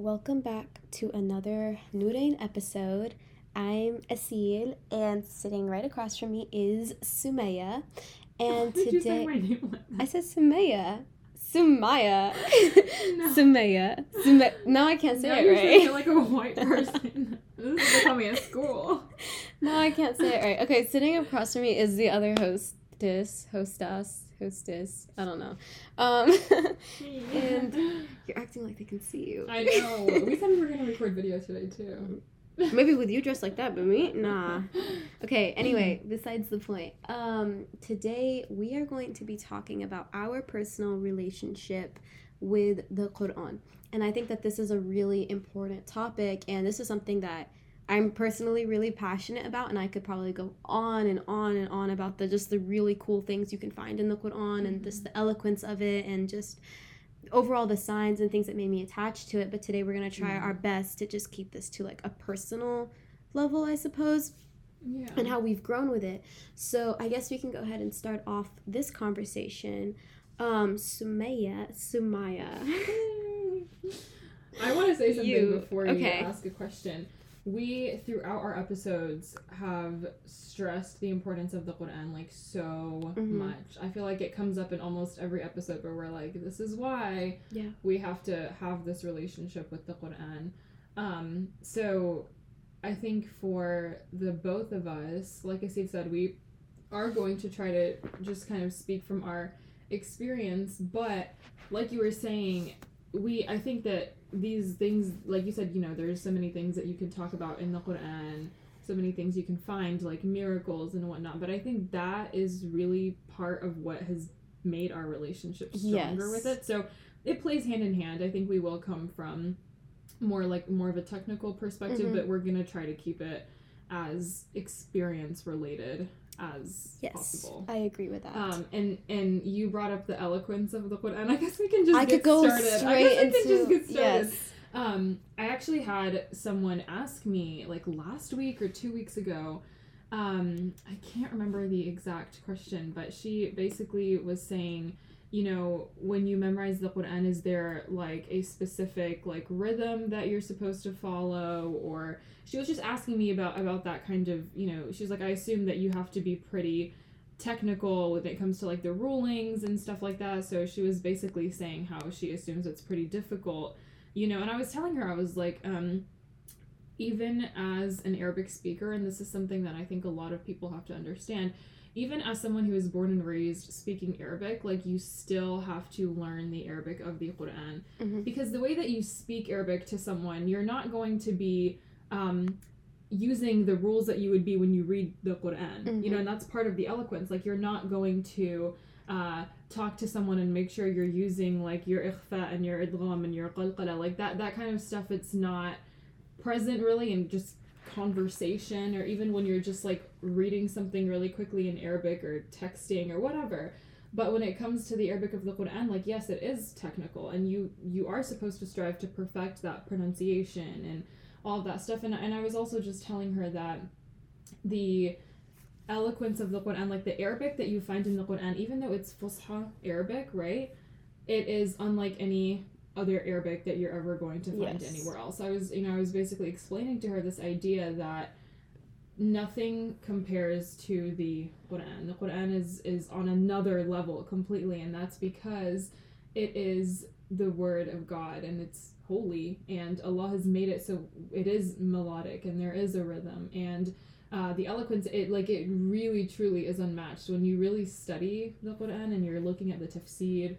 Welcome back to another Noorayn episode. I'm Aseel, and sitting right across from me is Sumaya. And Did you say today, like? I said Sumaya. Sumaya. No. Sumaya. Sumaya. No, I can't say Now it you're right. like a white person. this is becoming a school. no, I can't say it right. Okay, sitting across from me is the other hostess, hostess, hostess. I don't know. Um, and you're acting like they can see you. I know. We said we were gonna record video today too. Maybe with you dressed like that, but me, nah. Okay, anyway, besides the point. Um, today we are going to be talking about our personal relationship with the Quran. And I think that this is a really important topic and this is something that I'm personally really passionate about and I could probably go on and on and on about the just the really cool things you can find in the Quran and just the eloquence of it and just overall the signs and things that made me attached to it. But today we're going to try Mhm. our best to just keep this to like a personal level i suppose Yeah. and how we've grown with it. So i guess we can go ahead and start off this conversation. Um sumaya sumaya. I want to say something You- before you ask a question. We, throughout our episodes, have stressed the importance of the Quran like so Mhm. much. I feel like it comes up in almost every episode where we're like, this is why Yeah. we have to have this relationship with the Quran. Um, so I think for the both of us, like Aseel said, we are going to try to just kind of speak from our experience, but like you were saying, we I think that these things like you said, you know, there's so many things that you can talk about in the Quran, so many things you can find like miracles and whatnot. But I think that is really part of what has made our relationship stronger Yes. with it. So it plays hand in hand. I think we will come from more like more of a technical perspective, Mhm. but we're gonna try to keep it as experience related as yes possible. i agree with that Um, and and you brought up the eloquence of the Quran. I guess we can just i get could go started. I straight guess we into can just get started. yes Um, I actually had someone ask me like last week or two weeks ago. Um, I can't remember the exact question, but she basically was saying, you know, when you memorize the Quran, is there like a specific like rhythm that you're supposed to follow, or she was just asking me about about that kind of, you know, she's like, I assume that you have to be pretty technical when it comes to like the rulings and stuff like that. So she was basically saying how she assumes it's pretty difficult you know and i was telling her i was like um even as an arabic speaker and this is something that i think a lot of people have to understand even as someone who is born and raised speaking arabic like you still have to learn the arabic of the quran Mhm. because the way that you speak arabic to someone you're not going to be um using the rules that you would be when you read the quran you know and that's part of the eloquence. Like you're not going to uh, talk to someone and make sure you're using like your ikhfa and your idgham and your qalqala like that that kind of stuff it's not present really in just conversation or even when you're just like reading something really quickly in Arabic or texting or whatever. But when it comes to the Arabic of the Quran like yes it is technical and you you are supposed to strive to perfect that pronunciation and all of that stuff and, and I was also just telling her that the eloquence of the Quran, like the Arabic that you find in the Quran, even though it's Fusha Arabic, right? It is unlike any other Arabic that you're ever going to find Yes. anywhere else. I was, you know, I was basically explaining to her this idea that nothing compares to the Quran. The Quran is is on another level completely, and that's because it is the word of God and it's holy, and Allah has made it so it is melodic and there is a rhythm. And uh, the eloquence it like it really truly is unmatched. When you really study the Quran and you're looking at the tafsir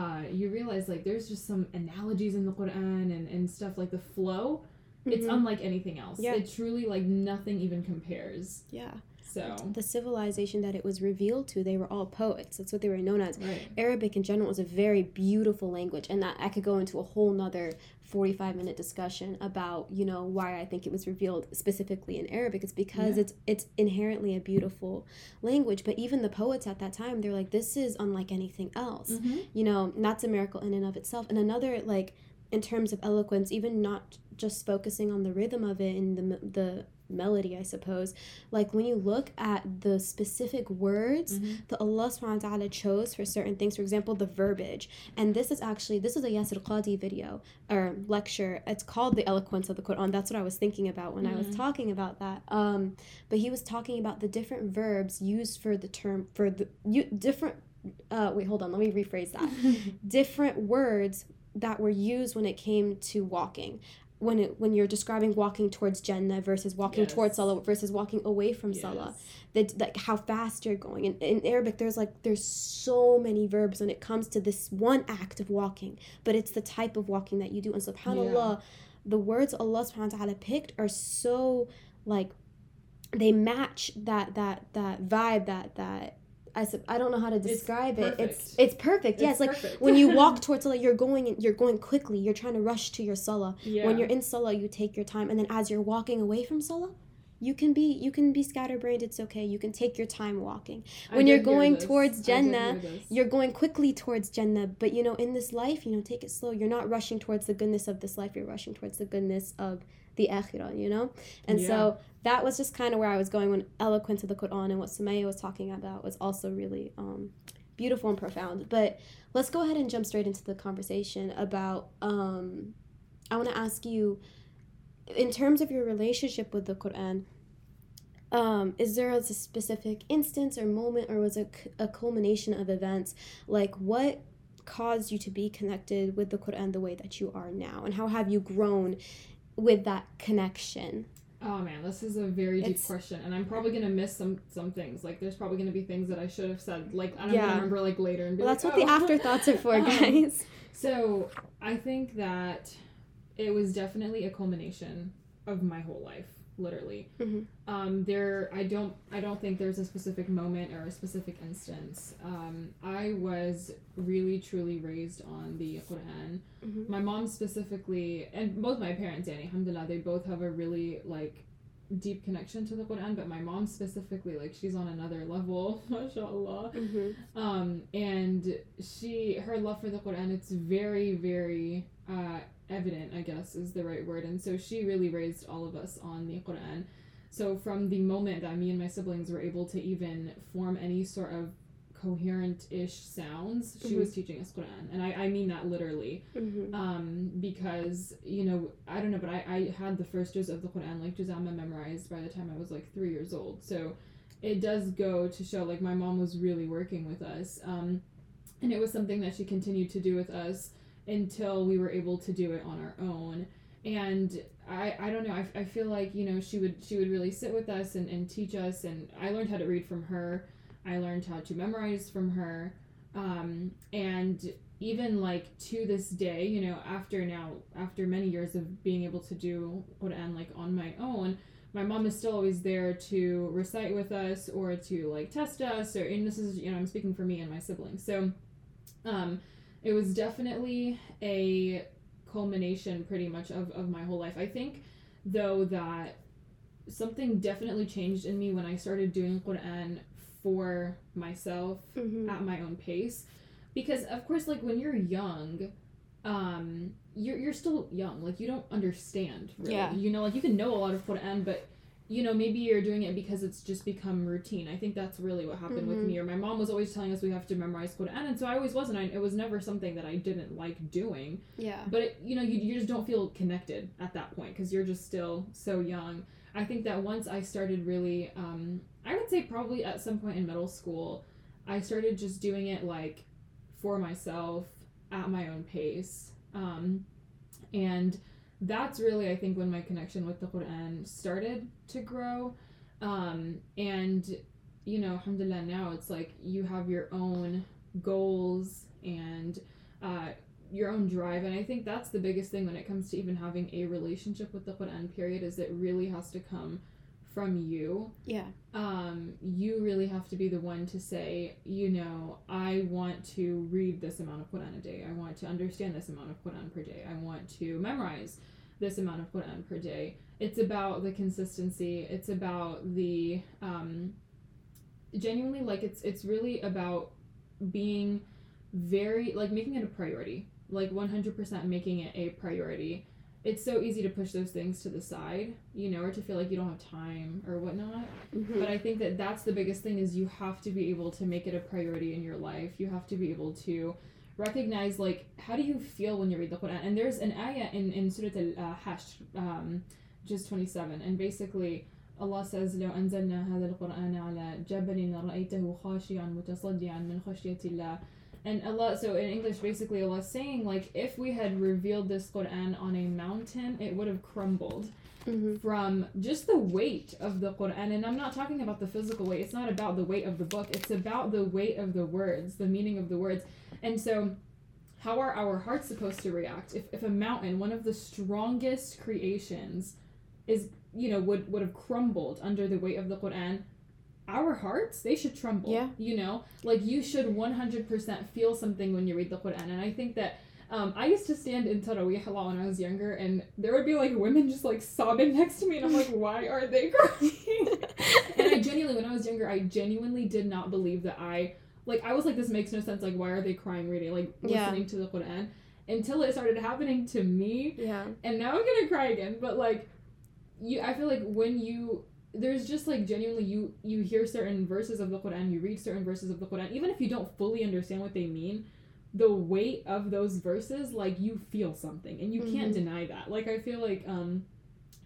uh, you realize like there's just some analogies in the Quran and, and stuff like the flow. It's Mhm. unlike anything else. Yeah. it truly like nothing even compares. Yeah so the civilization that it was revealed to they were all poets that's what they were known as right Arabic in general is a very beautiful language, and that I could go into a whole nother 45 minute discussion about, you know, why I think it was revealed specifically in Arabic. It's because Yeah. it's it's inherently a beautiful language. But even the poets at that time, they're like, this is unlike anything else. Mhm. You know, that's a miracle in and of itself. And another like in terms of eloquence, even not just focusing on the rhythm of it and the the melody, I suppose. Like when you look at the specific words Mm-hmm. that Allah subhanahu wa ta'ala chose for certain things, for example, the verbiage. And this is actually this is a Yasir Qadi video or lecture. It's called The Eloquence of the Quran. That's what I was thinking about when I was Mhm. talking about that. Um but he was talking about the different verbs used for the term for the you different uh wait, hold on, let me rephrase that different words that were used when it came to walking. When it when you're describing walking towards Jannah versus walking Yes. towards Salah versus walking away from Salah, that like how fast you're going. In, in Arabic, there's like there's so many verbs when it comes to this one act of walking, but it's the type of walking that you do. And Subhanallah, the words Allah Subhanahu wa Taala picked are so like they match that that that vibe that that. I, I don't know how to describe it. It's perfect. it's perfect. yes, It's like perfect. when you walk towards salah you're going you're going quickly you're trying to rush to your salah yeah. when you're in salah you take your time and then as you're walking away from salah you can be you can be scatterbrained it's okay you can take your time walking. When you're going towards Jannah, you're going quickly towards jannah but you know in this life you know take it slow you're not rushing towards the goodness of this life you're rushing towards the goodness of the akhirah you know? And so that was just kind of where i was going when eloquence of the quran and what sumayyah was talking about was also really um, beautiful and profound. But let's go ahead and jump straight into the conversation about um, i want to ask you in terms of your relationship with the quran um, is there a specific instance or moment or was it a culmination of events like what caused you to be connected with the quran the way that you are now and how have you grown with that connection Oh man, this is a very deep It's- question, and I'm probably gonna miss some some things. Like, there's probably gonna be things that I should have said. Like, I'm Yeah. remember like later and well like, that's what the "Oh." afterthoughts are for Um, guys So I think that it was definitely a culmination of my whole life, literally. Mhm. Um, there, I don't, I don't think there's a specific moment or a specific instance. Um, I was really, truly raised on the Quran. Mhm. My mom specifically, and both my parents, yani, alhamdulillah, they both have a really like deep connection to the Quran. But my mom specifically, like, she's on another level, mashallah Mhm. um, and she her love for the Quran it's very very uh, evident I guess is the right word and so she really raised all of us on the Quran so from the moment that me and my siblings were able to even form any sort of coherent-ish sounds she Mhm. was teaching us Quran and I, I mean that literally Mhm. um, because you know I don't know, but I, I had the first juz of the Quran like Juz Amma memorized by the time I was like three years old. So it does go to show like my mom was really working with us, um, and it was something that she continued to do with us until we were able to do it on our own. And I, I don't know I, I feel like you know she would she would really sit with us and, and teach us and I learned how to read from her I learned how to memorize from her um, and even like to this day, you know, after now, after many years of being able to do Quran like on my own, my mom is still always there to recite with us or to like test us, or and this is you know I'm speaking for me and my siblings. So, um, it was definitely a culmination pretty much of of my whole life. I think though that something definitely changed in me when I started doing Quran for myself Mhm. at my own pace because of course like when you're young um you're you're still young like you don't understand really Yeah. you know like you can know a lot of Quran but you know maybe you're doing it because it's just become routine. I think that's really what happened with Mhm. me or my mom was always telling us we have to memorize Quran and so I always was and I, it was never something that I didn't like doing. Yeah. But it, you know you, you just don't feel connected at that point because you're just still so young. I think that once i started really um, i would say probably at some point in middle school i started just doing it like for myself at my own pace. Um, and that's really i think when my connection with the quran started to grow. Um, and you know alhamdulillah now it's like you have your own goals and uh, your own drive. And i think that's the biggest thing when it comes to even having a relationship with the quran period is it really has to come from you. Yeah. Um, you really have to be the one to say you know i want to read this amount of quran a day. I want to understand this amount of quran per day. I want to memorize this amount of quran per day. It's about the consistency. It's about the um, genuinely like it's it's really about being very like making it a priority like 100% making it a priority. It's so easy to push those things to the side you know or to feel like you don't have time or whatnot. Mhm. but i think that that's the biggest thing is you have to be able to make it a priority in your life. You have to be able to recognize like how do you feel when you read the quran and there's an ayah in, in surah al-hashr um, just 27 and basically Allah says لو أنزلنا هذا القرآن على جبل لرأيته خاشعا متصدعا من خشية الله and Allah so in English basically Allah is saying like if we had revealed this Quran on a mountain it would have crumbled Mhm. from just the weight of the Quran. And I'm not talking about the physical weight, it's not about the weight of the book, it's about the weight of the words, the meaning of the words. and so, how are our hearts supposed to react? If, if a mountain, one of the strongest creations, is, you know, would, would have crumbled under the weight of the Quran, our hearts, they should tremble. Yeah. You know, like you should 100% feel something when you read the Quran. And I think that um, I used to stand in Tarawih a lot when I was younger, and there would be like women just like sobbing next to me, and I'm like, why are they crying? and I genuinely, when I was younger, I genuinely did not believe that I, like, I was like, this makes no sense. Like, why are they crying reading, like, Yeah. listening to the Quran? Until it started happening to me, Yeah. and now I'm gonna cry again. But like, you, I feel like when you, there's just like genuinely you you hear certain verses of the Quran, you read certain verses of the Quran, even if you don't fully understand what they mean, the weight of those verses, like you feel something, and you can't Mhm. deny that. Like I feel like um,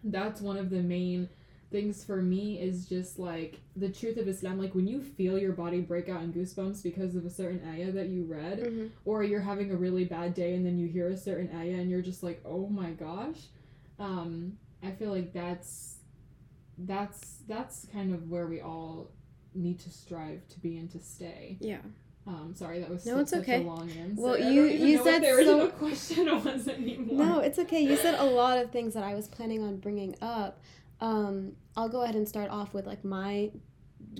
that's one of the main things for me is just like the truth of Islam. Like when you feel your body break out in goosebumps because of a certain ayah that you read, Mhm. or you're having a really bad day and then you hear a certain ayah and you're just like, oh my gosh. Um, I feel like that's that's that's kind of where we all need to strive to be and to stay. Yeah. Um, sorry, that was No, su- it's such okay. a long answer. Well, you- you said so- question was anymore. No, it's okay. You said a lot of things that I was planning on bringing up. Um, I'll go ahead and start off with like my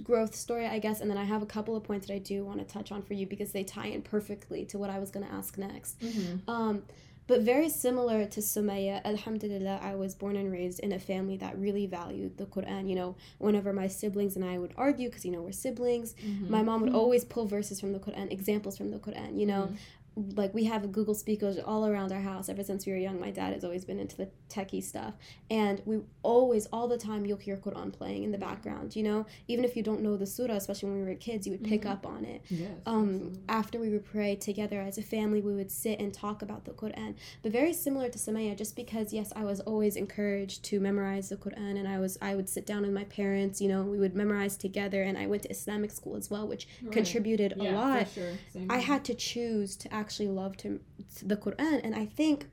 growth story, I guess, and then I have a couple of points that I do want to touch on for you because they tie in perfectly to what I was going to ask next. Mhm. Um, but very similar to Sumayyah, Alhamdulillah, I was born and raised in a family that really valued the Quran. You know, whenever my siblings and I would argue, because, you know, we're siblings, Mhm. my mom would Mhm. always pull verses from the Quran, examples from the Quran, you know. Like we have Google speakers all around our house ever since we were young. My dad has always been into the techie stuff, and we always, all the time, you'll hear Quran playing in the background. You know, even if you don't know the surah, especially when we were kids, you would pick Mhm. up on it. Yes. Um, after we would pray together as a family, we would sit and talk about the Quran. But very similar to Samaya, just because yes, I was always encouraged to memorize the Quran, and I was I would sit down with my parents. You know, we would memorize together, and I went to Islamic school as well, which Right. contributed a lot. Sure. I had to choose to actually love to, to the Quran, and I think,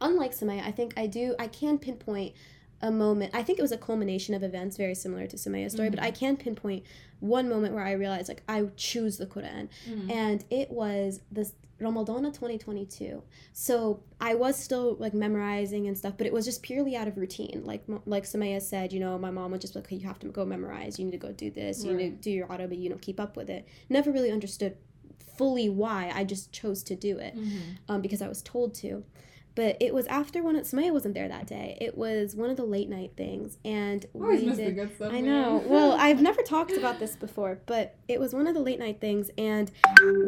unlike Samaya, I think I do I can pinpoint a moment. I think it was a culmination of events very similar to Samaya's story, but Mhm. I can pinpoint one moment where I realized like I choose the Quran, Mhm. and it was this Ramadan 2022. So I was still like memorizing and stuff, but it was just purely out of routine. Like like Samaya said, you know, my mom would just be like, okay, you have to go memorize. You need to go do this. You need to do your Arabic. You know, keep up with it. Never really understood fully why. I just chose to do it Mhm. um, because I was told to. But it was after one. Samaya wasn't there that day. It was one of the late night things, and Always we did. stuff. I know. Well, I've never talked about this before, but it was one of the late night things, and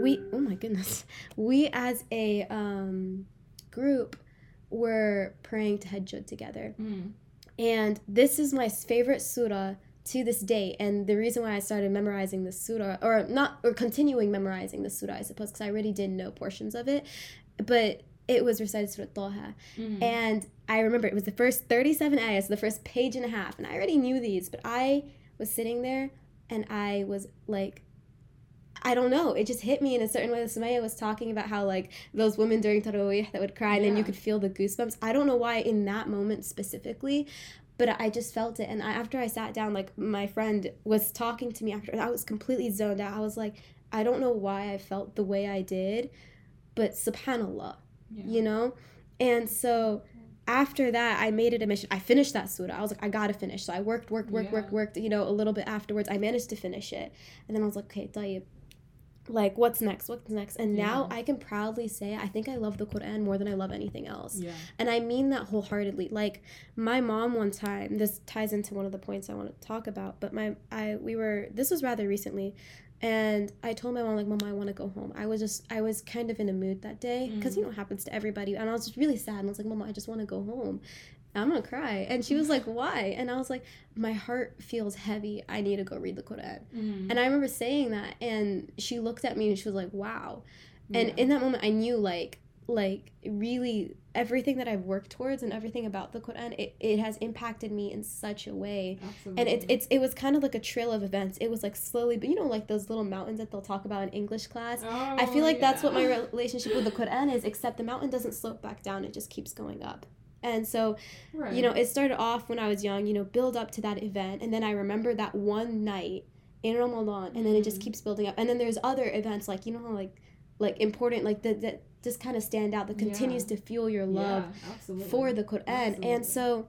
we. Oh my goodness, we as a um, group were praying to Tahajjud together, Mm. and this is my favorite surah to this day. And the reason why I started memorizing the surah, or not, or continuing memorizing the surah, I suppose, because I already did know portions of it, but it was recited Surah Taha. Mhm. And I remember it was the first 37 ayahs, the first page and a half. And I already knew these, but I was sitting there and I was like, I don't know. It just hit me in a certain way. The Sumayyah was talking about how, like, those women during Tarawih that would cry and then you could feel the goosebumps. I don't know why in that moment specifically, but I just felt it. And I, after I sat down, like, my friend was talking to me after, I was completely zoned out. I was like, I don't know why I felt the way I did, but subhanAllah Yeah. you know and so after that i made it a mission i finished that surah i was like i gotta finish so i worked worked worked Yeah. worked worked you know a little bit afterwards i managed to finish it and then i was like okay tayyib like what's next what's next and now i can proudly say i think i love the quran more than i love anything else Yeah. and I mean that wholeheartedly. Like my mom one time, this ties into one of the points I want to talk about, but my I we were this was rather recently and I told my mom like, "Mom, I want to go home." I was just I was kind of in a mood that day because you mm. know it happens to everybody, and I was just really sad. And I was like, "Mom, I just want to go home." I'm gonna cry. And she was like, Why? And I was like, My heart feels heavy. I need to go read the Quran. Mm. And I remember saying that and she looked at me and she was like, Wow. And Yeah. in that moment I knew like like really everything that I've worked towards and everything about the Quran, it, it has impacted me in such a way. Absolutely. And it's it's it was kind of like a trail of events. It was like slowly, but you know, like those little mountains that they'll talk about in English class. Oh, I feel like that's what my relationship with the Quran is, except the mountain doesn't slope back down, it just keeps going up. And so right. you know, it started off when I was young, you know, build up to that event. And then I remember that one night in Ramadan, and then it just Mhm. keeps building up. And then there's other events, like, you know, like, like important, like, that, that just kind of stand out, that Yeah. continues to fuel your love yeah, for the Quran. Absolutely. And so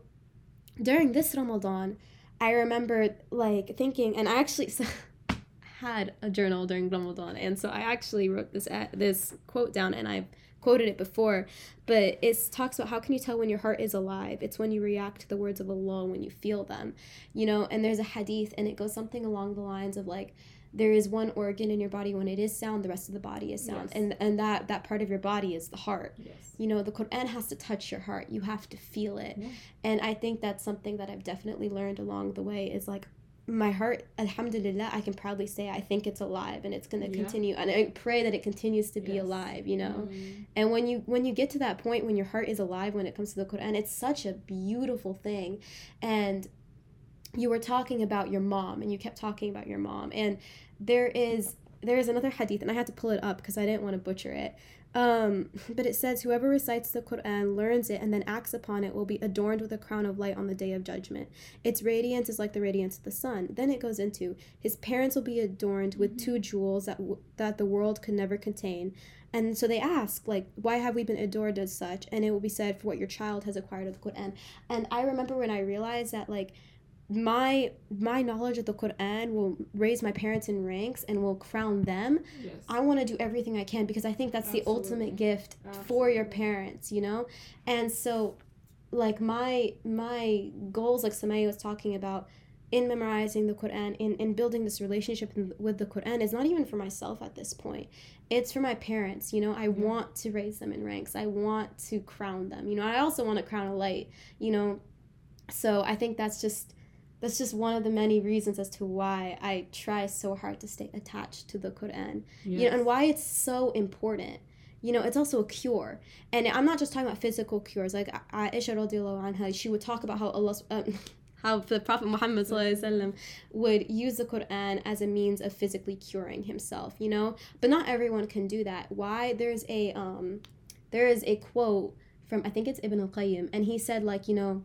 during this Ramadan, I remember, like, thinking, and I actually had a journal during Ramadan. And so I actually wrote this, this quote down, and I've quoted it before, but it talks about how can you tell when your heart is alive? It's when you react to the words of Allah when you feel them, you know. And there's a hadith, and it goes something along the lines of like, there is one organ in your body when it is sound, the rest of the body is sound, Yes. and and that that part of your body is the heart. yes. You know, the Quran has to touch your heart. You have to feel it, Yeah. and I think that's something that I've definitely learned along the way. Is like my heart, Alhamdulillah, I can proudly say I think it's alive, and it's going to Yeah. continue, and I pray that it continues to be Yes. alive. You know. Mm. And when you when you get to that point when your heart is alive when it comes to the Quran, it's such a beautiful thing. And you were talking about your mom and you kept talking about your mom and there is there is another hadith and I had to pull it up because I didn't want to butcher it. Um, but it says whoever recites the Quran, learns it, and then acts upon it will be adorned with a crown of light on the day of judgment. Its radiance is like the radiance of the sun. Then it goes into his parents will be adorned with two jewels that w- that the world could never contain. And so they ask, like, why have we been adored as such? And it will be said for what your child has acquired of the Quran. And I remember when I realized that, like, my my knowledge of the Quran will raise my parents in ranks and will crown them. Yes. I want to do everything I can because I think that's the ultimate gift for your parents, you know? And so like my my goals like Samaya was talking about in memorizing the Quran in, in building this relationship with the Quran is not even for myself at this point. It's for my parents, you know. I mm-hmm. want to raise them in ranks. I want to crown them. You know, I also want to crown a light, you know. So I think that's just that's just one of the many reasons as to why I try so hard to stay attached to the Quran you know, and why it's so important. You know, it's also a cure, and I'm not just talking about physical cures. Like Aisha radiallahu anha, she would talk about how Allah, um, how the Prophet Muhammad sallallahu alaihi wasallam would use the Quran as a means of physically curing himself. You know, but not everyone can do that. Why? There's a um, there is a quote from I think it's Ibn al Qayyim, and he said like you know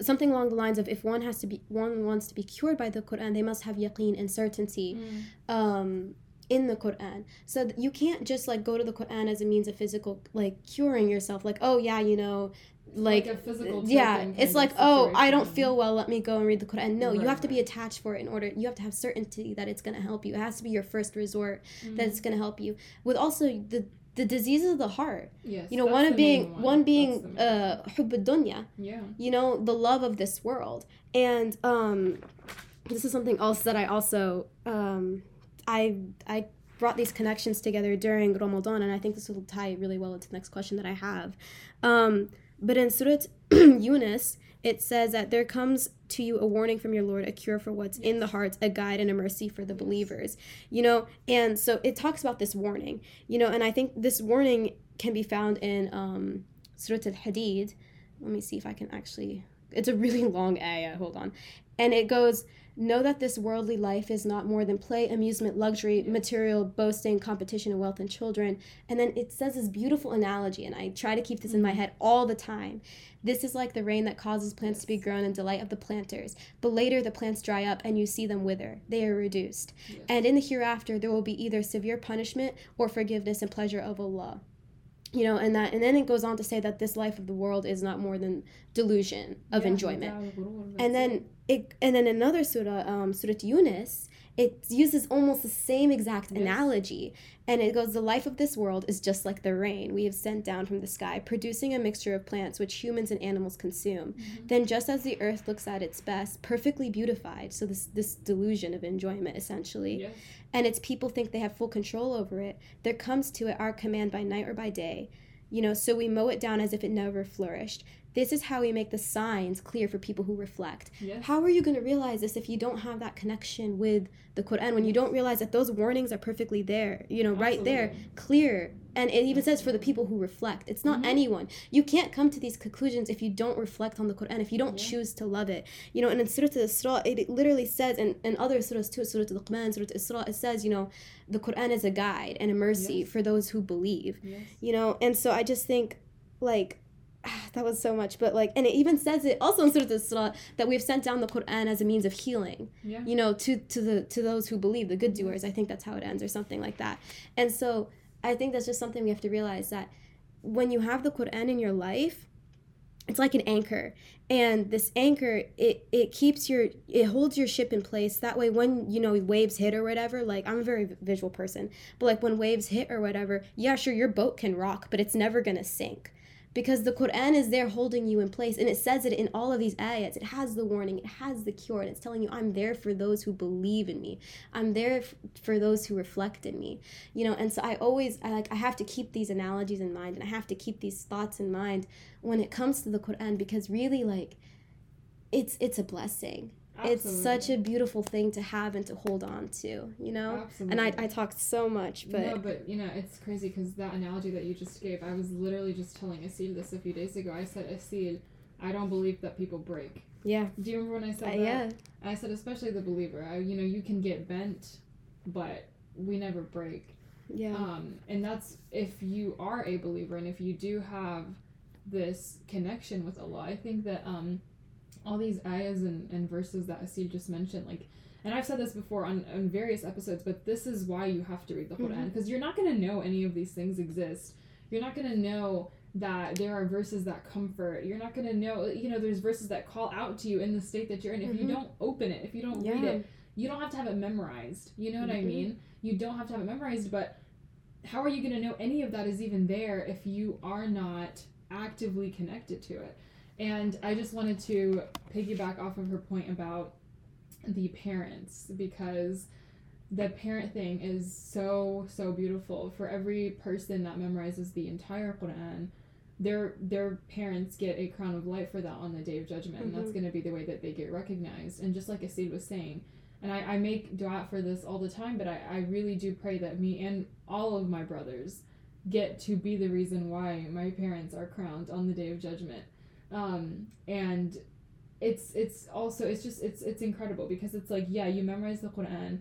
something along the lines of if one has to be one wants to be cured by the Quran, they must have yaqeen and certainty Mm. um in the Quran. So you can't just like go to the Quran as a means of physical like curing yourself like oh yeah, you know, like, a physical yeah, it's like oh, I don't feel well, let me go and read the Quran. No, you Right, have to be attached for it in order you have to have certainty that it's going to help you. It has to be your first resort Mm. that it's going to help you. With also the the diseases of the heart. yes, You know, one of being main one being uh dunya yeah. you know the love of this world and um this is something else that i also um i i brought these connections together during ramadan and i think this will tie really well into the next question that i have um but in surat yunus it says that there comes to you a warning from your lord a cure for what's in the hearts a guide and a mercy for the believers you know and so it talks about this warning you know and i think this warning can be found in um surat al-hadid let me see if I can actually. It's a really long ayah. Hold on, and it goes. Know that this worldly life is not more than play, amusement, luxury, material, boasting, competition, and wealth and children. And then it says this beautiful analogy, and I try to keep this in my mm-hmm. head all the time. This is like the rain that causes plants to be grown in delight of the planters. But later the plants dry up and you see them wither. They are reduced. Yes. And in the hereafter there will be either severe punishment or forgiveness and pleasure of Allah you know and that and then it goes on to say that this life of the world is not more than delusion of Yeah, enjoyment. without a little of and then it and then another surah um surah yunus it uses almost the same exact Yes. analogy. And it goes, The life of this world is just like the rain we have sent down from the sky, producing a mixture of plants which humans and animals consume. Mm-hmm. Then, just as the earth looks at its best, perfectly beautified, so this, this delusion of enjoyment essentially, Yes. and its people think they have full control over it, there comes to it our command by night or by day. You know, so we mow it down as if it never flourished. This is how we make the signs clear for people who reflect. Yes. How are you going to realize this if you don't have that connection with the Quran? When you don't realize that those warnings are perfectly there, you know, right there, clear. And it even says for the people who reflect. It's not Mhm. anyone. You can't come to these conclusions if you don't reflect on the Quran, if you don't Yeah. choose to love it. You know, and in Surah Al-Isra, it literally says, and, and other surahs too, Surah Al-Luqman, Surah Al-Isra, it says, you know, the Quran is a guide and a mercy Yes. for those who believe Yes. you know and so i just think like Ah, that was so much. But like and it even says it also in surah al-isra that we've sent down the quran as a means of healing Yeah. you know to to the to those who believe the good doers. I think that's how it ends or something like that. And so i think that's just something we have to realize that when you have the quran in your life it's like an anchor. And this anchor it it keeps your it holds your ship in place. That way when you know waves hit or whatever like i'm a very visual person but like when waves hit or whatever yeah sure your boat can rock but it's never gonna sink because the Quran is there holding you in place and it says it in all of these ayats. It has the warning, it has the cure, and it's telling you, I'm there for those who believe in me. I'm there f- for those who reflect in me. You know, and so I always I like I have to keep these analogies in mind and I have to keep these thoughts in mind when it comes to the Quran because really like it's it's a blessing. It's such a beautiful thing to have and to hold on to, you know? Absolutely. And I, I talked so much, but no, but you know, it's crazy because that analogy that you just gave, I was literally just telling Aseel this a few days ago. I said, Aseel, I don't believe that people break. yeah. Do you remember when I said Uh, that? yeah. I said, especially the believer. I, you know, you can get bent, but we never break. Yeah. Um, and that's if you are a believer and if you do have this connection with Allah. I think that um, all these ayahs and, and verses that Aseel just mentioned, like, and I've said this before on, on various episodes, but this is why you have to read the Quran because you're not going to know any of these things exist. You're not going to know that there are verses that comfort. You're not going to know, you know, there's verses that call out to you in the state that you're in. If you Mhm. don't open it, if you don't yeah. read it, you don't have to have it memorized. You know what I Mhm. mean? You don't have to have it memorized, but how are you going to know any of that is even there if you are not actively connected to it? And I just wanted to piggyback off of her point about the parents because the parent thing is so so beautiful. For every person that memorizes the entire Quran their their parents get a crown of light for that on the day of judgment and that's Mhm. going to be the way that they get recognized. And just like Aseel was saying and I, I make dua for this all the time but I, I really do pray that me and all of my brothers get to be the reason why my parents are crowned on the day of judgment um, and it's it's also it's just it's it's incredible because it's like yeah you memorize the quran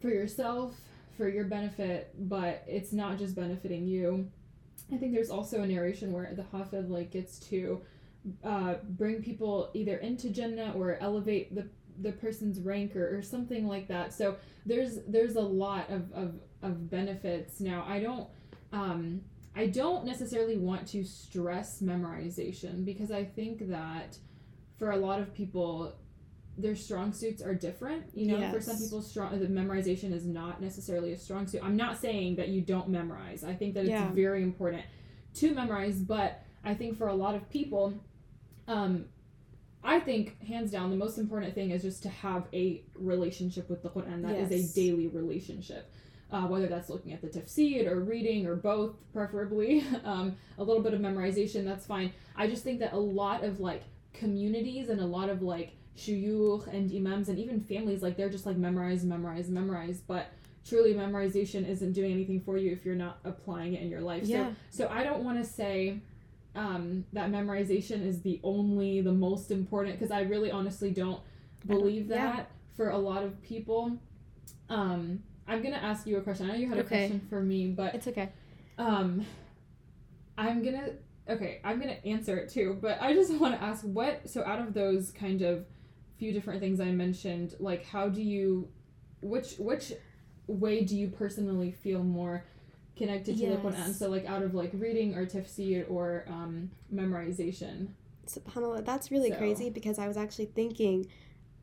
for yourself for your benefit but it's not just benefiting you. I think there's also a narration where the hafiz like gets to uh, bring people either into jannah or elevate the the person's rank or, or something like that. So there's there's a lot of, of of benefits. Now i don't um i don't necessarily want to stress memorization because i think that for a lot of people their strong suits are different you know for some people strong the memorization is not necessarily a strong suit i'm not saying that you don't memorize i think that it's Yeah. very important to memorize but i think for a lot of people um I think hands down the most important thing is just to have a relationship with the Quran. That is Yes. a daily relationship. Uh, whether that's looking at the tafsir or reading or both, preferably. Um, a little bit of memorization, that's fine. I just think that a lot of like communities and a lot of like shuyukh and imams and even families, like they're just like memorize, memorize, memorize. But truly, memorization isn't doing anything for you if you're not applying it in your life. Yeah. So, so I don't want to say um, that memorization is the only, the most important, because I really honestly don't believe yeah. that for a lot of people. Um, I'm gonna ask you a question. I know you had a Okay. question for me, but It's okay. um, I'm gonna okay. I'm gonna answer it too, but I just want to ask what. So out of those kind of few different things I mentioned, like how do you, which which way do you personally feel more connected to the Quran? Yes. So like out of like reading or tafsir or um, memorization. SubhanAllah, that's really So- crazy because I was actually thinking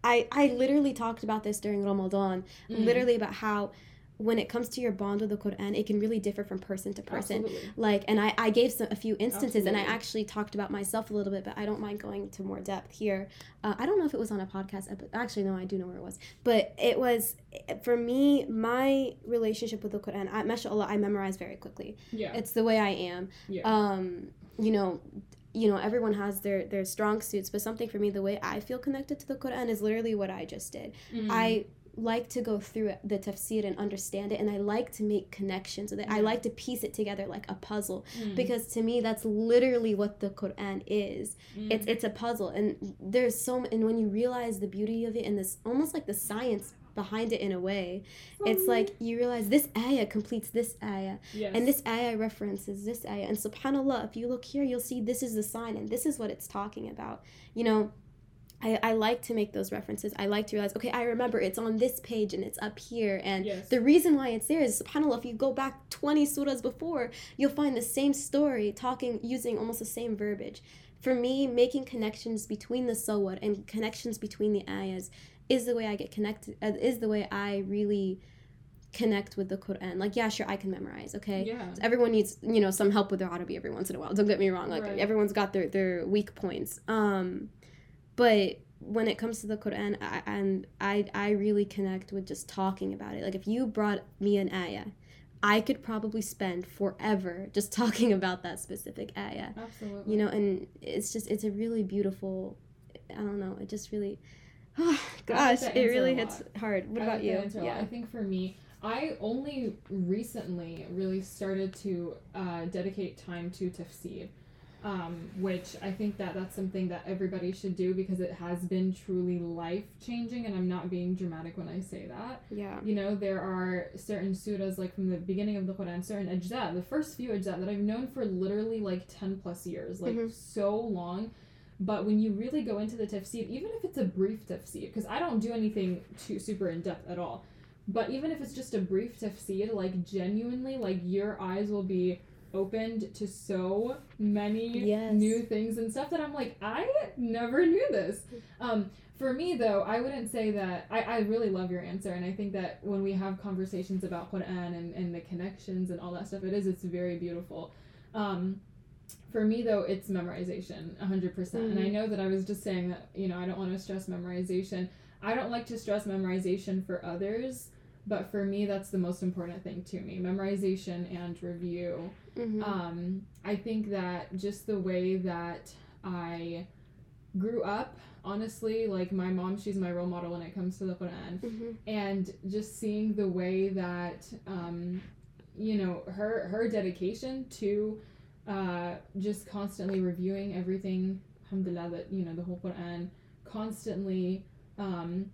I I literally talked about this during Ramadan, Mm. literally about how when it comes to your bond with the Quran, it can really differ from person to person. Absolutely. Like, and I, I gave some, a few instances, and I actually talked about myself a little bit, but I don't mind going to more depth here. Uh, I don't know if it was on a podcast. epi- Actually, no, I do know where it was. But it was, for me, my relationship with the Quran, I, mashallah, I memorize very quickly. Yeah. It's the way I am. Yeah. Um, you know, you know, everyone has their their strong suits, but something for me, the way I feel connected to the Quran is literally what I just did. Mm. I like to go through the tafsir and understand it, and I like to make connections with it. I like to piece it together like a puzzle Mm. because to me that's literally what the Quran is. Mm. It's it's a puzzle, and there's so and when you realize the beauty of it and this almost like the science behind it in a way, it's like you realize this ayah completes this ayah, yes. and this ayah references this ayah, and subhanallah, if you look here, you'll see this is the sign and this is what it's talking about. You know. I, I like to make those references. I like to realize, okay, I remember it's on this page and it's up here. And Yes. the reason why it's there is, subhanAllah, if you go back 20 surahs before, you'll find the same story talking, using almost the same verbiage. For me, making connections between the sawar and connections between the ayahs is the way I get connected, uh, is the way I really connect with the Quran. Like, yeah, sure, I can memorize, okay? yeah. everyone needs you know some help with their Arabic every once in a while don't get me wrong like Right. everyone's got their their weak points um but when it comes to the quran I, and i i really connect with just talking about it like if you brought me an ayah i could probably spend forever just talking about that specific ayah Absolutely. you know and it's just it's a really beautiful i don't know it just really oh gosh it really hits hard what I about like you that answer a lot. yeah I think for me, I only recently really started to uh, dedicate time to tafsir, um, which I think that that's something that everybody should do because it has been truly life changing, and I'm not being dramatic when I say that. yeah You know, there are certain surahs, like from the beginning of the Quran, certain ajza, the first few ajza that I've known for literally like 10 plus years, like Mhm. so long. But when you really go into the tafsir, even if it's a brief tafsir, because I don't do anything too super in depth at all, but even if it's just a brief tafsir, like genuinely, like your eyes will be opened to so many Yes. new things and stuff that I'm like, I never knew this. Um, for me though, I wouldn't say that I, I really love your answer and I think that when we have conversations about Quran and, and the connections and all that stuff, it is it's very beautiful. Um, for me though, it's memorization, hundred percent. And I know that I was just saying that, you know, I don't want to stress memorization. I don't like to stress memorization for others, but for me that's the most important thing to me. Memorization and review Mhm. um, I think that just the way that I grew up, honestly, like my mom, she's my role model when it comes to the Quran, Mhm. and just seeing the way that, um, you know, her her dedication to uh, just constantly reviewing everything, alhamdulillah, that you know the whole Quran, constantly. Um,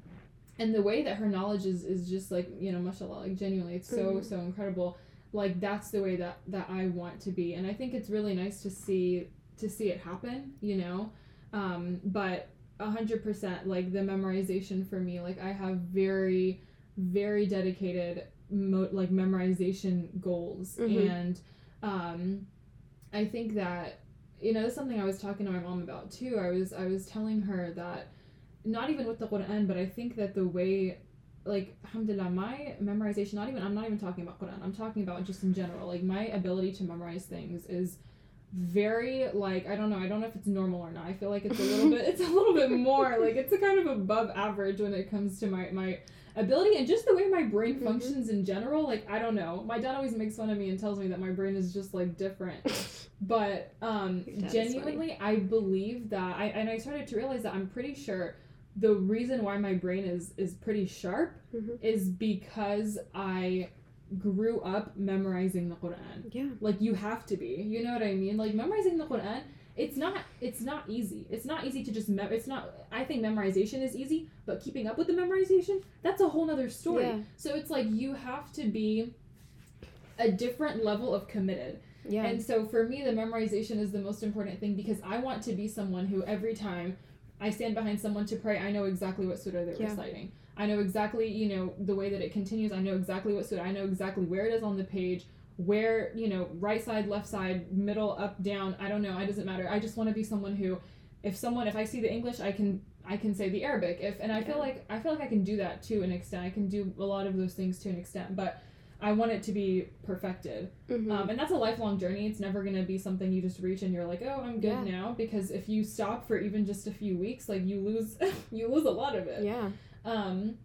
and the way that her knowledge is, is just like you know mashallah like genuinely it's so Mhm. so incredible like that's the way that that i want to be and i think it's really nice to see to see it happen you know um but a hundred percent like the memorization for me like i have very very dedicated mo- like memorization goals Mhm. and um i think that you know something i was talking to my mom about too. I was i was telling her that not even with the quran but i think that the way like alhamdulillah my memorization not even i'm not even talking about quran. I'm talking about just in general. Like my ability to memorize things is very like i don't know. I don't know if it's normal or not. I feel like it's a little bit it's a little bit more. Like it's a kind of above average when it comes to my my ability and just the way my brain Mhm. functions in general like i don't know. My dad always makes fun of me and tells me that my brain is just like different. But um Your dad is genuinely i believe that i and i started to realize that i'm pretty sure the reason why my brain is is pretty sharp Mhm. is because i grew up memorizing the quran. Yeah. Like you have to be. You know what i mean? Like memorizing the quran it's not it's not easy it's not easy to just mem- it's not i think memorization is easy but keeping up with the memorization that's a whole nother story Yeah. so it's like you have to be a different level of committed yeah and so for me, the memorization is the most important thing because I want to be someone who every time I stand behind someone to pray, I know exactly what surah they're Yeah. reciting. I know exactly, you know, the way that it continues. I know exactly what surah. I know exactly where it is on the page, where, you know, right side, left side, middle, up, down. I don't know. It doesn't matter. I just want to be someone who, if someone if I see the English, I can I can say the Arabic. If and I feel like I feel like I can do that to an extent. I can do a lot of those things to an extent, but I want it to be perfected. Mhm. Um, and that's a lifelong journey. It's never gonna be something you just reach and you're like, oh, I'm good Yeah. now. Because if you stop for even just a few weeks, like you lose, you lose a lot of it. yeah. Um,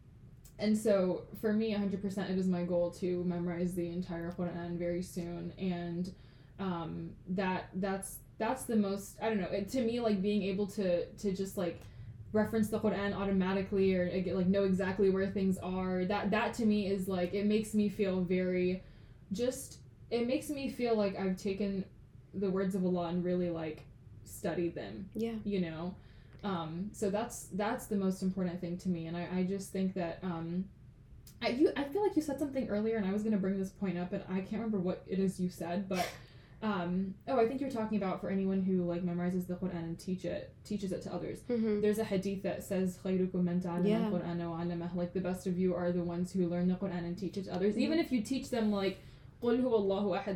and so for me, 100%, it is my goal to memorize the entire Quran very soon, and um, that that's that's the most I don't know. It, to me, like being able to to just like reference the Quran automatically or like know exactly where things are. That that to me is like it makes me feel very, just it makes me feel like I've taken the words of Allah and really like studied them Yeah. you know um, so that's that's the most important thing to me, and I, I just think that um, I you I feel like you said something earlier, and I was gonna bring this point up, and I can't remember what it is you said, but um, oh, I think you're talking about for anyone who like memorizes the Quran and teach it teaches it to others. Mm-hmm. There's a hadith that says yeah. Like the best of you are the ones who learn the Quran and teach it to others. Mm-hmm. Even if you teach them like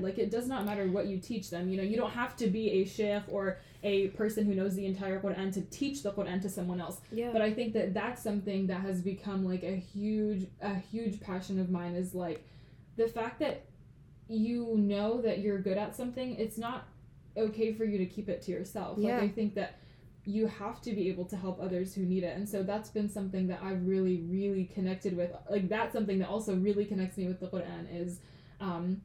like it does not matter what you teach them. You know, you don't have to be a sheikh or a person who knows the entire Quran to teach the Quran to someone else Yeah. but I think that that's something that has become like a huge a huge passion of mine is like the fact that you know that you're good at something it's not okay for you to keep it to yourself Yeah. like I think that you have to be able to help others who need it and so that's been something that I've really really connected with like that's something that also really connects me with the Quran is um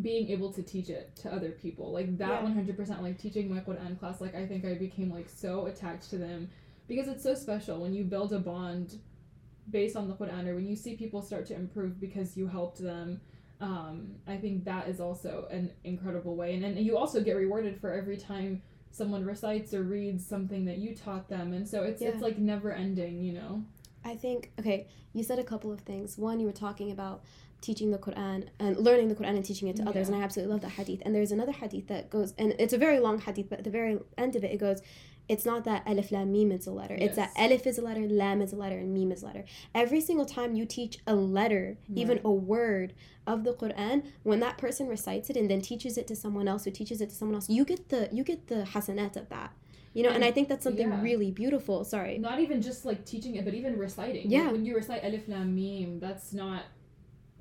being able to teach it to other people like that Yeah. 100% like teaching my Quran class like I think I became like so attached to them because it's so special when you build a bond based on the Quran or when you see people start to improve because you helped them um, I think that is also an incredible way and then you also get rewarded for every time someone recites or reads something that you taught them and so it's Yeah. it's like never ending you know I think okay, you said a couple of things. One, you were talking about teaching the Quran and learning the Quran and teaching it to others, and I absolutely love that hadith. And there's another hadith that goes, and it's a very long hadith, but at the very end of it, it goes, it's not that alif lam mim is a letter. It's that Yes. alif is a letter, lam is a letter, and mim is a letter. Every single time you teach a letter, even a word of the Quran, when that person recites it and then teaches it to someone else who teaches it to someone else, you get the you get the hasanat of that. You know, and, And- I think that's something yeah. really beautiful. Sorry. not even just like teaching it but even reciting Yeah. Like, when you recite alif lam mim that's not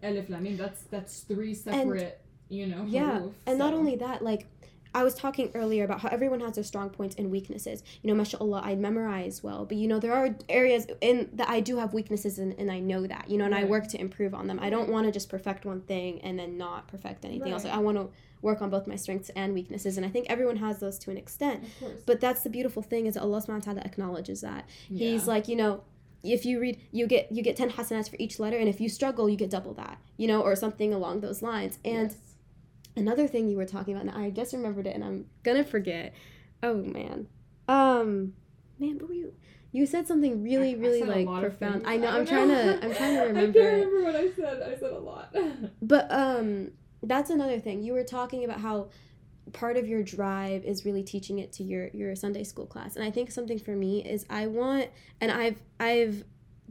alif lam mim that's that's three separate you know Yeah, huruf, And not only that, like I was talking earlier about how everyone has their strong points and weaknesses. You know, mashallah, I memorize well, but you know, there are areas in that I do have weaknesses in, and I know that, you know, and I work to improve on them. I don't want to just perfect one thing and then not perfect anything else. Right. I want to work on both my strengths and weaknesses, and I think everyone has those to an extent. of But that's the beautiful thing is Allah subhanahu wa ta'ala acknowledges that. He's like, you know, if you read you get you get 10 hasanats for each letter and if you struggle you get double that you know or something along those lines and Yes. another thing you were talking about and i just remembered it and i'm gonna forget oh man um man what were you you said something really I- I really a like profound i know i'm trying to i'm trying to remember. I can't remember what I said. I said a lot. but um that's another thing you were talking about how part of your drive is really teaching it to your your sunday school class. And i think something for me is i want and i've i've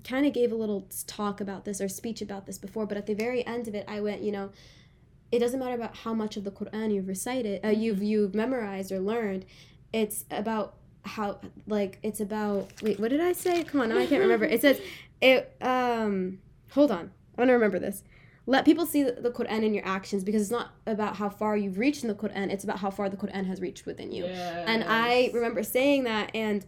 kind of gave a little talk about this or speech about this before but at the very end of it i went you know it doesn't matter about how much of the quran you've recited uh, you've you've memorized or learned. It's about how like it's about wait what did i say? Come on now i can't remember. It says it um hold on. I want to remember this let people see the, Quran in your actions because it's not about how far you've reached in the Quran, it's about how far the Quran has reached within you. And I remember saying that and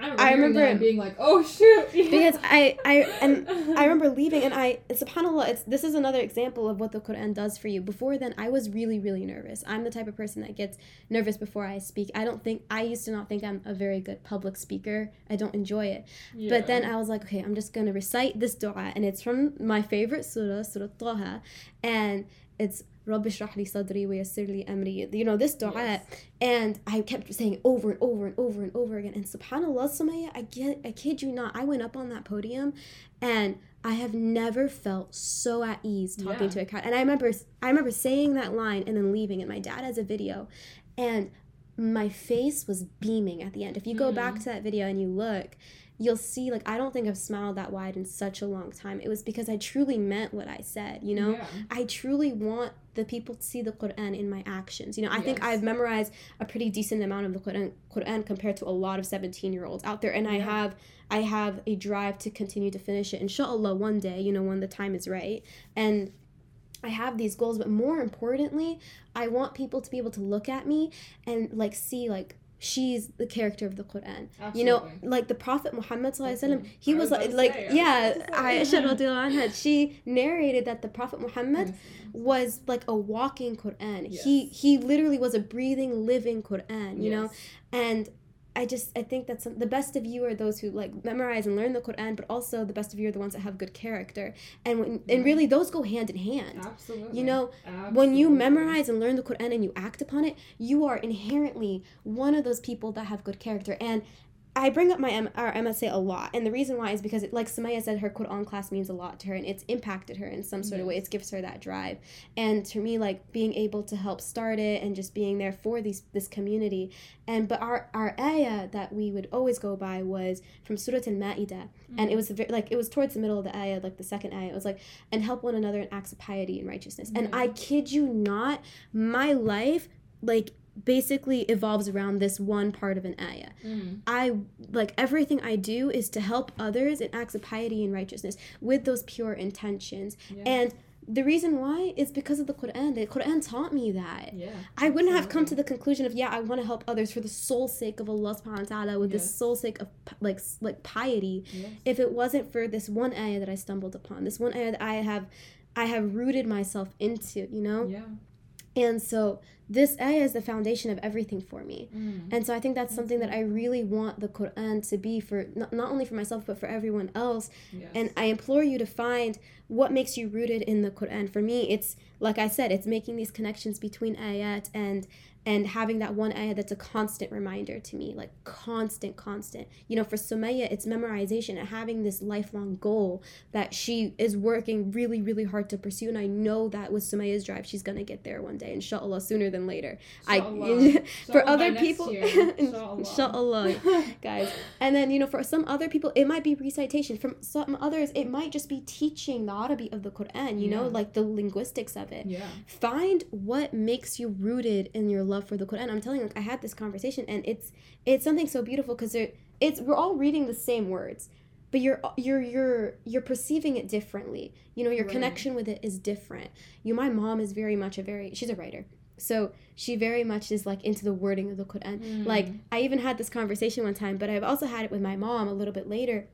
I remember, I remember- being like, oh shoot. because I I and I remember leaving and I subhanallah it's this is another example of what the Quran does for you. Before then I was really really nervous. I'm the type of person that gets nervous before I speak. I don't think I used to not think I'm a very good public speaker. I don't enjoy it. But then I was like, okay, I'm just gonna recite this dua, and it's from my favorite surah, Surah Taha, and it's Rabbi li sadri li amri. You know this dua, Yes. and I kept saying it over and over and over and over again. And Subhanallah, Sumayyah, I get, I kid you not, I went up on that podium, and I have never felt so at ease talking Yeah. to a crowd. And I remember, I remember saying that line and then leaving. And my dad has a video, and my face was beaming at the end. If you go back Mm. to that video and you look, you'll see like I don't think I've smiled that wide in such a long time. It was because I truly meant what I said, you know? Yeah. I truly want the people to see the Quran in my actions. You know, I think I've memorized a pretty decent amount of the Quran, Quran compared to a lot of 17-year-olds out there and I have I have a drive to continue to finish it inshallah one day, you know, when the time is right. And I have these goals, but more importantly, I want people to be able to look at me and like see like she's the character of the Quran. You know, like the Prophet Muhammad sallallahu he was was like, like say, yeah, about to say. Aisha anha, she narrated that the Prophet Muhammad was like a walking Quran. He Yes. he literally was a breathing, living Quran. You know, and I just I think that's some, the best of you are those who like memorize and learn the Quran, but also the best of you are the ones that have good character. And when, Yeah. and really those go hand in hand. Absolutely. You know, when you memorize and learn the Quran and you act upon it, you are inherently one of those people that have good character. And I bring up my M- our MSA a lot, and the reason why is because, it, like Sumayyah said, her Quran class means a lot to her, and it's impacted her in some sort of way. It gives her that drive, and to me, like being able to help start it and just being there for these this community. And but our our ayah that we would always go by was from Surah Al Ma'idah, and it mm-hmm. was a ve- like it was towards the middle of the ayah, like the second ayah. It was like and help one another in acts of piety and righteousness. And mm-hmm. I kid you not, my life like basically evolves around this one part of an ayah. Mm. I like everything I do is to help others in acts of piety and righteousness with those pure intentions. Yeah. And the reason why is because of the Quran. The Quran taught me that. yeah. I wouldn't have come to the conclusion of yeah, I want to help others for the sole sake of Allah subhanahu wa ta'ala with the Yes. sole sake of like like piety Yes. if it wasn't for this one ayah that I stumbled upon, this one ayah that I have I have rooted myself into, you know? Yeah. And so this ayah is the foundation of everything for me. Mm. And so I think that's something that I really want the Quran to be for not, not only for myself but for everyone else. Yes. And I implore you to find what makes you rooted in the Quran. For me, it's like I said, it's making these connections between ayat and and having that one ayah that's a constant reminder to me, like constant, constant. You know, for Sumayyah, it's memorization and having this lifelong goal that she is working really, really hard to pursue. And I know that with Sumayyah's drive, she's gonna get there one day, inshallah, sooner than later. Inshallah. I for other people. Inshallah. inshallah guys. And then, you know, for some other people, it might be recitation. From some others, it might just be teaching the Arabic of the Quran, you know, like the linguistics of it. yeah. Find what makes you rooted in your love for the Quran. I'm telling you, like, I had this conversation and it's it's something so beautiful because it's we're all reading the same words. But you're you're you're you're perceiving it differently. You know, your Right. connection with it is different. You my mom is very much a very she's a writer. So she very much is like into the wording of the Quran. Mm. Like I even had this conversation one time, but I've also had it with my mom a little bit later.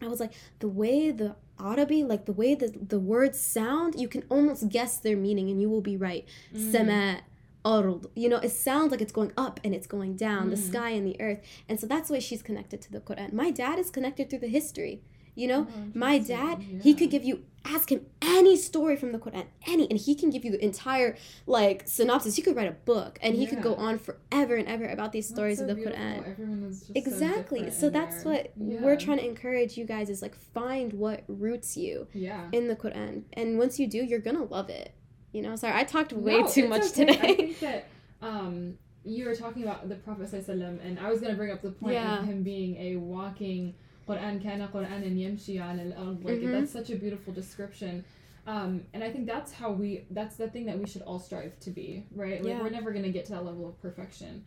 I was like, the way the Arabi, like the way the the words sound, you can almost guess their meaning, and you will be right. Mm. Sama, You know, it sounds like it's going up and it's going down, the Mm. sky and the earth, and so that's why she's connected to the Quran. My dad is connected through the history. You know, Oh, my dad, he could give you ask him any story from the Quran, any, and he can give you the entire like synopsis. He could write a book, and he could go on forever and ever about these That's stories so of the beautiful. Quran. Everyone is just Exactly. different So, that's their- what yeah. we're trying to encourage you guys is like find what roots you Yeah. in the Quran, and once you do, you're gonna love it. You know. Sorry, I talked way No, too much okay. today. I think that um, you were talking about the Prophet and I was going to bring up the point Yeah. of him being a walking Quran kana Quran and yamshi al ard. Like Mhm. that's such a beautiful description. Um, and I think that's how we that's the thing that we should all strive to be, right? Like Yeah. we're never going to get to that level of perfection.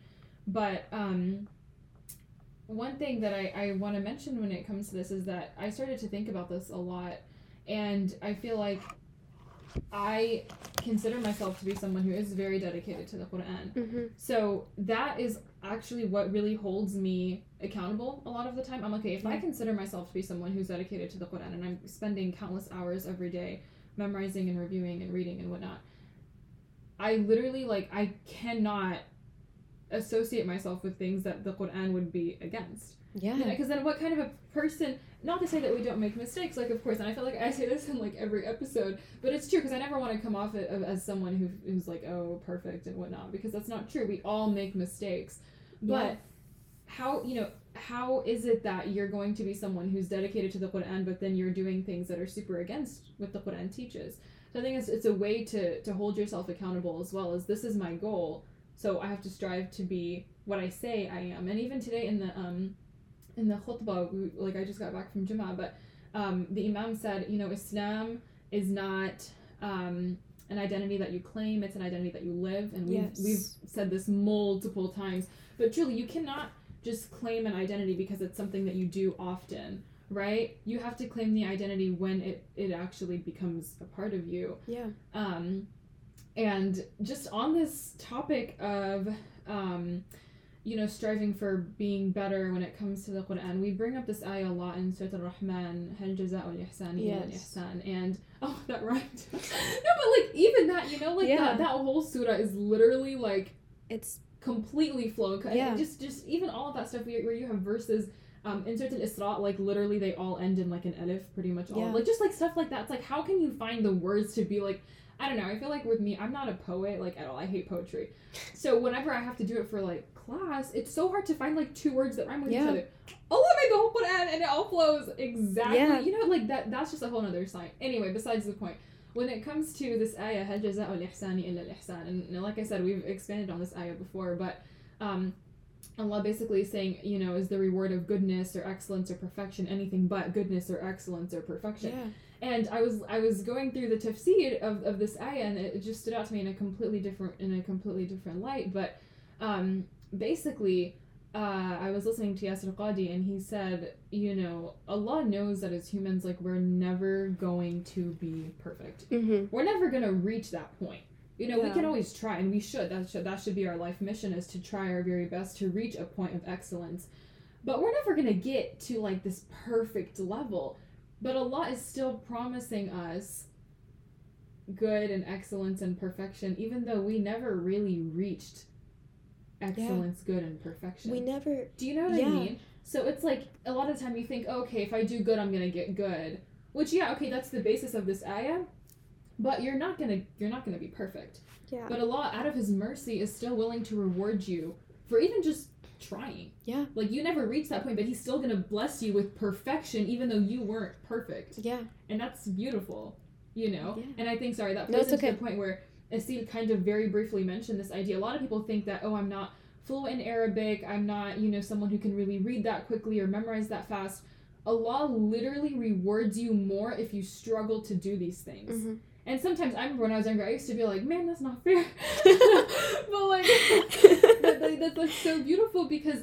But um, one thing that I, I want to mention when it comes to this is that I started to think about this a lot and I feel like I consider myself to be someone who is very dedicated to the Quran. hmm So that is actually what really holds me accountable a lot of the time. I'm like, okay, if I consider myself to be someone who's dedicated to the Quran and I'm spending countless hours every day memorizing and reviewing and reading and whatnot, I literally like I cannot associate myself with things that the Quran would be against. Yeah. Because then, what kind of a person? Not to say that we don't make mistakes, like of course, and I feel like I say this in like every episode, but it's true because I never want to come off it as someone who who's like oh perfect and whatnot because that's not true. We all make mistakes, but Yeah. how you know how is it that you're going to be someone who's dedicated to the Quran, but then you're doing things that are super against what the Quran teaches? So I think it's, it's a way to to hold yourself accountable as well as this is my goal. So I have to strive to be what I say I am. And even today in the um in the khutbah, we, like I just got back from Jummah, but um, the Imam said, you know, Islam is not um, an identity that you claim; it's an identity that you live. And we've Yes. we've said this multiple times, but truly, you cannot just claim an identity because it's something that you do often, right? You have to claim the identity when it it actually becomes a part of you. Yeah. Um, and just on this topic of, um, you know, striving for being better when it comes to the Quran, we bring up this ayah a lot in Surah Al-Rahman, Hal jaza'u al-ihsan Yes. al-ihsan. And, oh, that rhymed. no, but like, even that, you know, like Yeah. that, that whole surah is literally like It's completely flowing. Yeah. Just, just even all of that stuff where, where you have verses um, in certain Isra, like literally they all end in like an alif, pretty much all. Yeah. Like just like stuff like that. It's like how can you find the words to be like? I don't know. I feel like with me, I'm not a poet like at all. I hate poetry. So whenever I have to do it for like class, it's so hard to find like two words that rhyme with each Yeah. other. Allah made the whole Quran and it all flows exactly. Yeah. You know, like that. That's just a whole nother sign. Anyway, besides the point. When it comes to this ayah, هل جزاء الإحسان إلا الإحسان, and, and like I said, we've expanded on this ayah before, but um, Allah basically is saying, you know, is the reward of goodness or excellence or perfection anything but goodness or excellence or perfection? yeah. And I was I was going through the tafsir of, of this ayah and it just stood out to me in a completely different in a completely different light. But um, basically, uh, I was listening to Yasir Qadhi and he said, you know, Allah knows that as humans, like we're never going to be perfect. Mm-hmm. We're never gonna reach that point. You know, we can always try, and we should. That should that should be our life mission: is to try our very best to reach a point of excellence. But we're never gonna get to like this perfect level. But Allah is still promising us good and excellence and perfection, even though we never really reached excellence, good, and perfection. We never. Do you know what Yeah. I mean? So it's like a lot of time you think, okay, if I do good, I'm gonna get good. Which yeah, okay, that's the basis of this ayah. But you're not gonna you're not gonna be perfect. Yeah. But Allah, out of His mercy, is still willing to reward you for even just trying. Yeah. Like you never reached that point, but He's still gonna bless you with perfection, even though you weren't perfect, Yeah. and that's beautiful. You know. Yeah. And I think sorry that No, plays it's into okay. the point where Aseel kind of very briefly mentioned this idea. A lot of people think that oh, I'm not fluent in Arabic. I'm not, you know, someone who can really read that quickly or memorize that fast. Allah literally rewards you more if you struggle to do these things. Mm-hmm. And sometimes I remember when I was younger, I used to be like, man, that's not fair. but like, that, that- that's like so beautiful because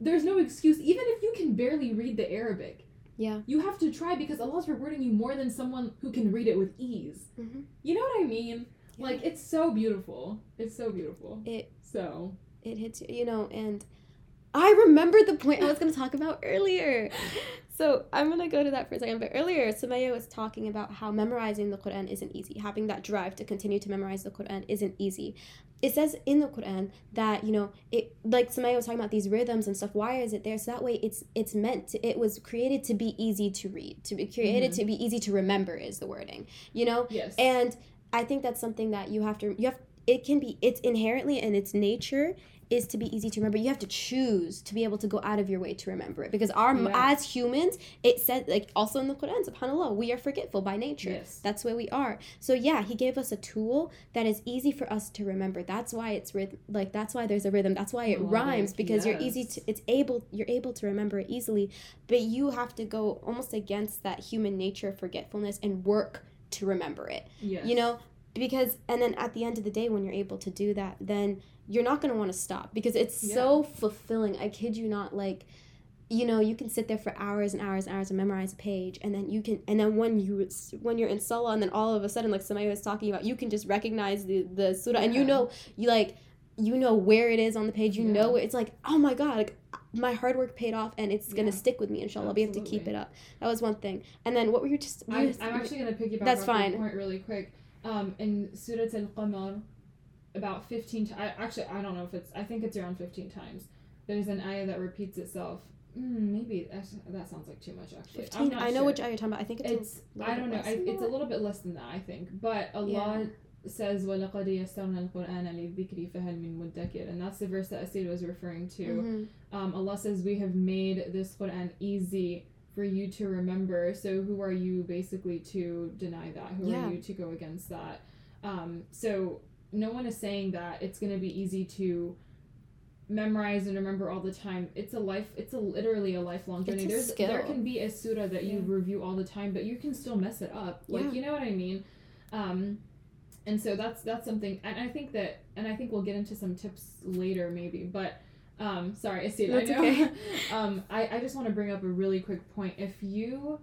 there's no excuse. Even if you can barely read the Arabic, Yeah. you have to try because Allah's rewarding you more than someone who can read it with ease. Mhm. You know what I mean? Like, it's so beautiful. It's so beautiful. It So. it hits you, you know, and I remember the point I was going to talk about earlier. So I'm going to go to that for a second. But earlier, Sumayyah was talking about how memorizing the Quran isn't easy. Having that drive to continue to memorize the Quran isn't easy. It says in the Quran that, you know, it like Sumayyah was talking about these rhythms and stuff. Why is it there? So that way it's it's meant to, it was created to be easy to read, to be created mm-hmm. to be easy to remember is the wording. You know? Yes. And I think that's something that you have to you have it can be it's inherently in its nature is to be easy to remember. You have to choose to be able to go out of your way to remember it because our Yeah. as humans, it said like also in the Quran, subhanallah, we are forgetful by nature. Yes. That's where we are. So yeah, he gave us a tool that is easy for us to remember. That's why it's rhythm like that's why there's a rhythm. That's why it Love rhymes it. because you're easy to it's able you're able to remember it easily, but you have to go almost against that human nature of forgetfulness and work to remember it yes. you know because and then at the end of the day when you're able to do that then you're not going to want to stop because it's so fulfilling i kid you not like you know you can sit there for hours and hours and hours and memorize a page and then you can and then when you when you're in salah and then all of a sudden like somebody was talking about you can just recognize the the surah and you know you like you know where it is on the page you Yeah. know it's like oh my god like my hard work paid off and it's gonna Yeah. stick with me inshallah we have to keep it up that was one thing and then what were you just you I'm, I'm actually going to piggyback That's fine. point really quick um, in Surat al Qamar, about 15 t- I, actually, I don't know if it's, I think it's around 15 times. There's an ayah that repeats itself. Mm, maybe that, that sounds like too much, actually. 15, i know sure. which ayah you're talking about. I think it's, it's I don't know. I, it's a little bit less than that, I think. But Allah yeah says وَلَقَدْ يَسَّرْنَا الْقُرْآنَ لِلذِّكْرِ فَهَلْ مِن مُدَّكِرٍ and that's the verse that Aseel was referring to. Mm-hmm. Um, Allah says we have made this Quran easy for you to remember. So, who are you basically to deny that? Who Yeah. are you to go against that? Um, so, no one is saying that it's going to be easy to memorize and remember all the time. It's a life. It's a literally a lifelong journey. A There's skill. there can be a surah that you Yeah. review all the time, but you can still mess it up. Like Yeah. you know what I mean. Um, and so that's that's something. And I think that, and I think we'll get into some tips later, maybe. But um, sorry, I see That's I know. okay. um, I I just want to bring up a really quick point. If you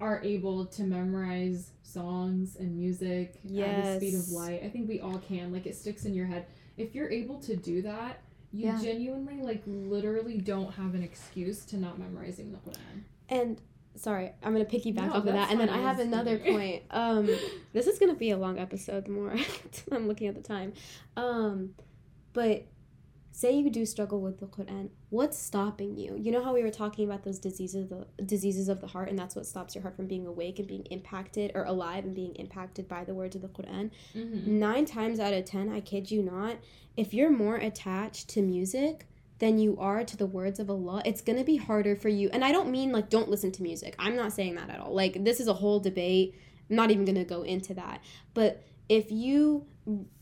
are able to memorize songs and music at the speed of light, I think we all can. Like it sticks in your head. If you're able to do that, you Yeah. genuinely like literally don't have an excuse to not memorizing the Quran. And sorry, I'm gonna piggyback No, off of that, and then I have another point. Um, this is gonna be a long episode. The more I'm looking at the time, um, but say you do struggle with the Quran, what's stopping you? You know how we were talking about those diseases, the diseases of the heart, and that's what stops your heart from being awake and being impacted or alive and being impacted by the words of the Quran. Mm-hmm. Nine times out of ten, I kid you not, if you're more attached to music than you are to the words of Allah, it's gonna be harder for you. And I don't mean like don't listen to music. I'm not saying that at all. Like this is a whole debate. I'm not even gonna go into that. But if you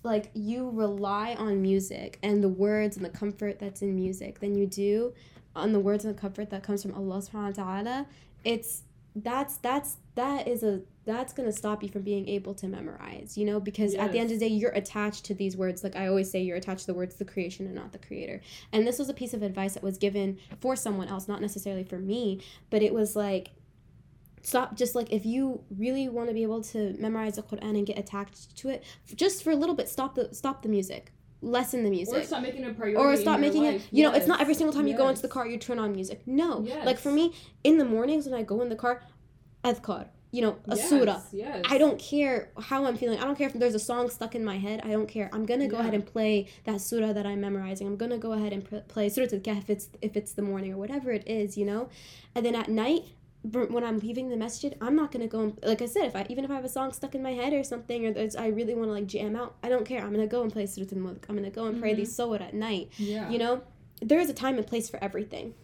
like you rely on music and the words and the comfort that's in music than you do on the words and the comfort that comes from Allah subhanahu wa ta'ala, it's that's that's that is a that's going to stop you from being able to memorize you know because at the end of the day you're attached to these words. Like i always say you're attached to the words the creation and not the creator. And this was a piece of advice that was given for someone else not necessarily for me but it was like stop just like if you really want to be able to memorize the quran and get attached to it just for a little bit stop the stop the music lessen the music Or stop making it a priority. or stop making life. it you know it's not every single time you go into the car you turn on music no like for me in the mornings when i go in the car adhkar you know a yes, surah Yes. I don't care how I'm feeling. I don't care if there's a song stuck in my head. I don't care. I'm gonna go Yeah. ahead and play that surah that I'm memorizing. I'm gonna go ahead and pr- play Surah Al-Kahf if it's if it's the morning or whatever it is, you know. And then at night, when I'm leaving the masjid, I'm not gonna go and like I said, if I even if I have a song stuck in my head or something, or there's, I really want to like jam out, I don't care. I'm gonna go and play Surah Al-Mulk. I'm gonna go and pray Mhm. these surah at night. Yeah. You know, there is a time and place for everything.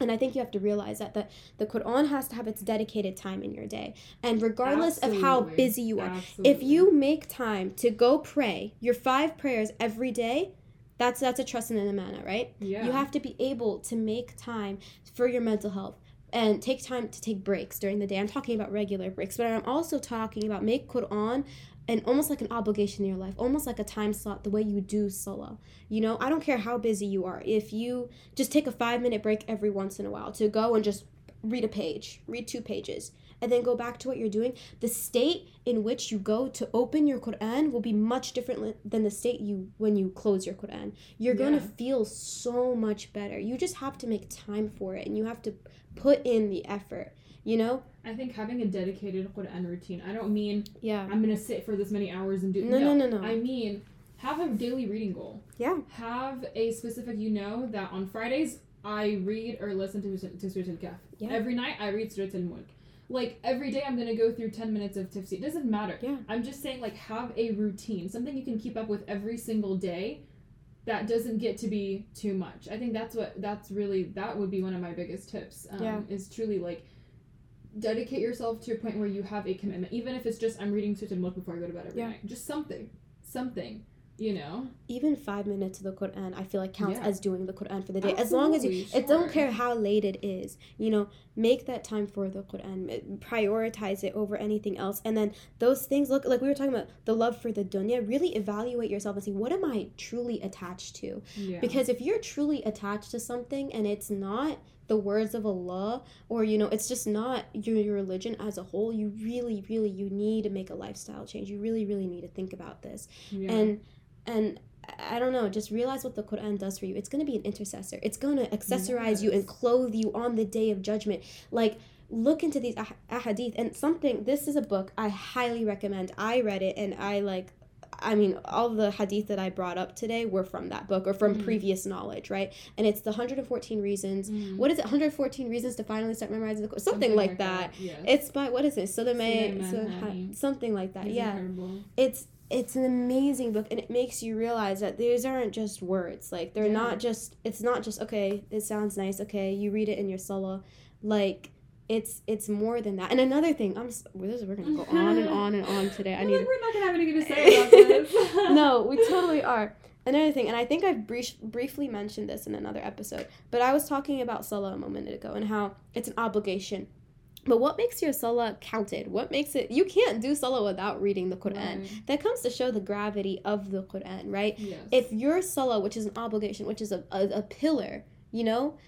And I think you have to realize that the, the Quran has to have its dedicated time in your day. And regardless of how busy you are, Absolutely. if you make time to go pray your five prayers every day, that's that's a trust in an amana, right? yeah. You have to be able to make time for your mental health and take time to take breaks during the day. I'm talking about regular breaks, but I'm also talking about make Quran and almost like an obligation in your life, almost like a time slot, the way you do salah. You know, I don't care how busy you are. If you just take a five minute break every once in a while to go and just read a page, read two pages, and then go back to what you're doing, the state in which you go to open your Quran will be much different than the state you when you close your Quran. You're going to feel so much better. You just have to make time for it and you have to put in the effort, you know? I think having a dedicated Quran routine. I don't mean Yeah. I'm gonna sit for this many hours and do. No, no, no, no. I mean have a daily reading goal. Yeah. Have a specific. You know that on Fridays I read or listen to to Surah Al-Kahf. Yeah. Every night I read Surah Al-Mulk. Like every day I'm gonna go through ten minutes of tafsir. It doesn't matter. Yeah. I'm just saying like have a routine, something you can keep up with every single day. That doesn't get to be too much. I think that's what that's really that would be one of my biggest tips. Um, Yeah. Is truly like dedicate yourself to a point where you have a commitment, even if it's just I'm reading Surah Al-Mulk before I go to bed every Yeah. night. Just something, something, you know. Even five minutes of the Quran, I feel like counts Yeah. as doing the Quran for the day. As long as you, Absolutely, it don't care how late it is, you know, make that time for the Quran. Prioritize it over anything else. And then those things, look, like we were talking about the love for the dunya, really evaluate yourself and see, what am I truly attached to? Yeah. Because if you're truly attached to something and it's not the words of Allah or you know it's just not your, your religion as a whole you really really you need to make a lifestyle change you really really need to think about this yeah. and and I don't know, just realize what the Quran does for you. It's going to be an intercessor. It's going to accessorize you and clothe you on the day of judgment. Like, look into these ah- ahadith and something. This is a book I highly recommend. I read it and I like. I mean, all the hadith that I brought up today were from that book or from Mhm. previous knowledge, right? And it's the 114 reasons. Mm. What is it? 114 reasons to finally start memorizing the Quran. Something, like, that. Yes. It's by what is it? Suleiman, Suleiman Suleiman- something like that. It's yeah incredible. it's it's an amazing book and it makes you realize that these aren't just words like they're Yeah. not just it's not just okay it sounds nice okay you read it in your salah like it's it's more than that. And another thing, I'm we're, this- we're gonna go on and on and on today. I need like we're not gonna have anything to say about this. no, we totally are. Another thing, and I think I've brief, briefly mentioned this in another episode, but I was talking about Salah a moment ago and how it's an obligation. But what makes your Salah counted? What makes it, you can't do Salah without reading the Quran. Right. That comes to show the gravity of the Quran, right? Yes. If your Salah, which is an obligation, which is a, a, a pillar, you know,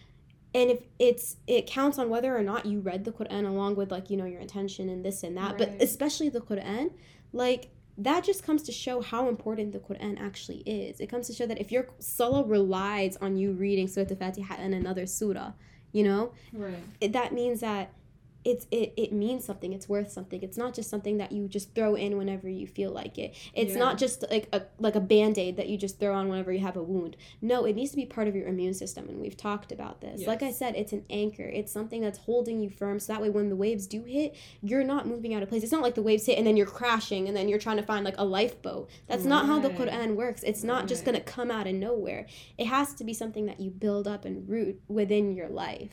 and if it's it counts on whether or not you read the Quran along with like you know your intention and this and that, but especially the Quran, like that just comes to show how important the Quran actually is. It comes to show that if your salah relies on you reading Surah Al-Fatiha and another surah, you know, right. it, that means that it's it, it means something it's worth something. It's not just something that you just throw in whenever you feel like it. It's Yeah. not just like a like a band-aid that you just throw on whenever you have a wound. No it needs to be part of your immune system and we've talked about this. Like i said it's an anchor. It's something that's holding you firm so that way when the waves do hit you're not moving out of place. It's not like the waves hit and then you're crashing and then you're trying to find like a lifeboat. That's not how the quran works. It's not just going to come out of nowhere. It has to be something that you build up and root within your life.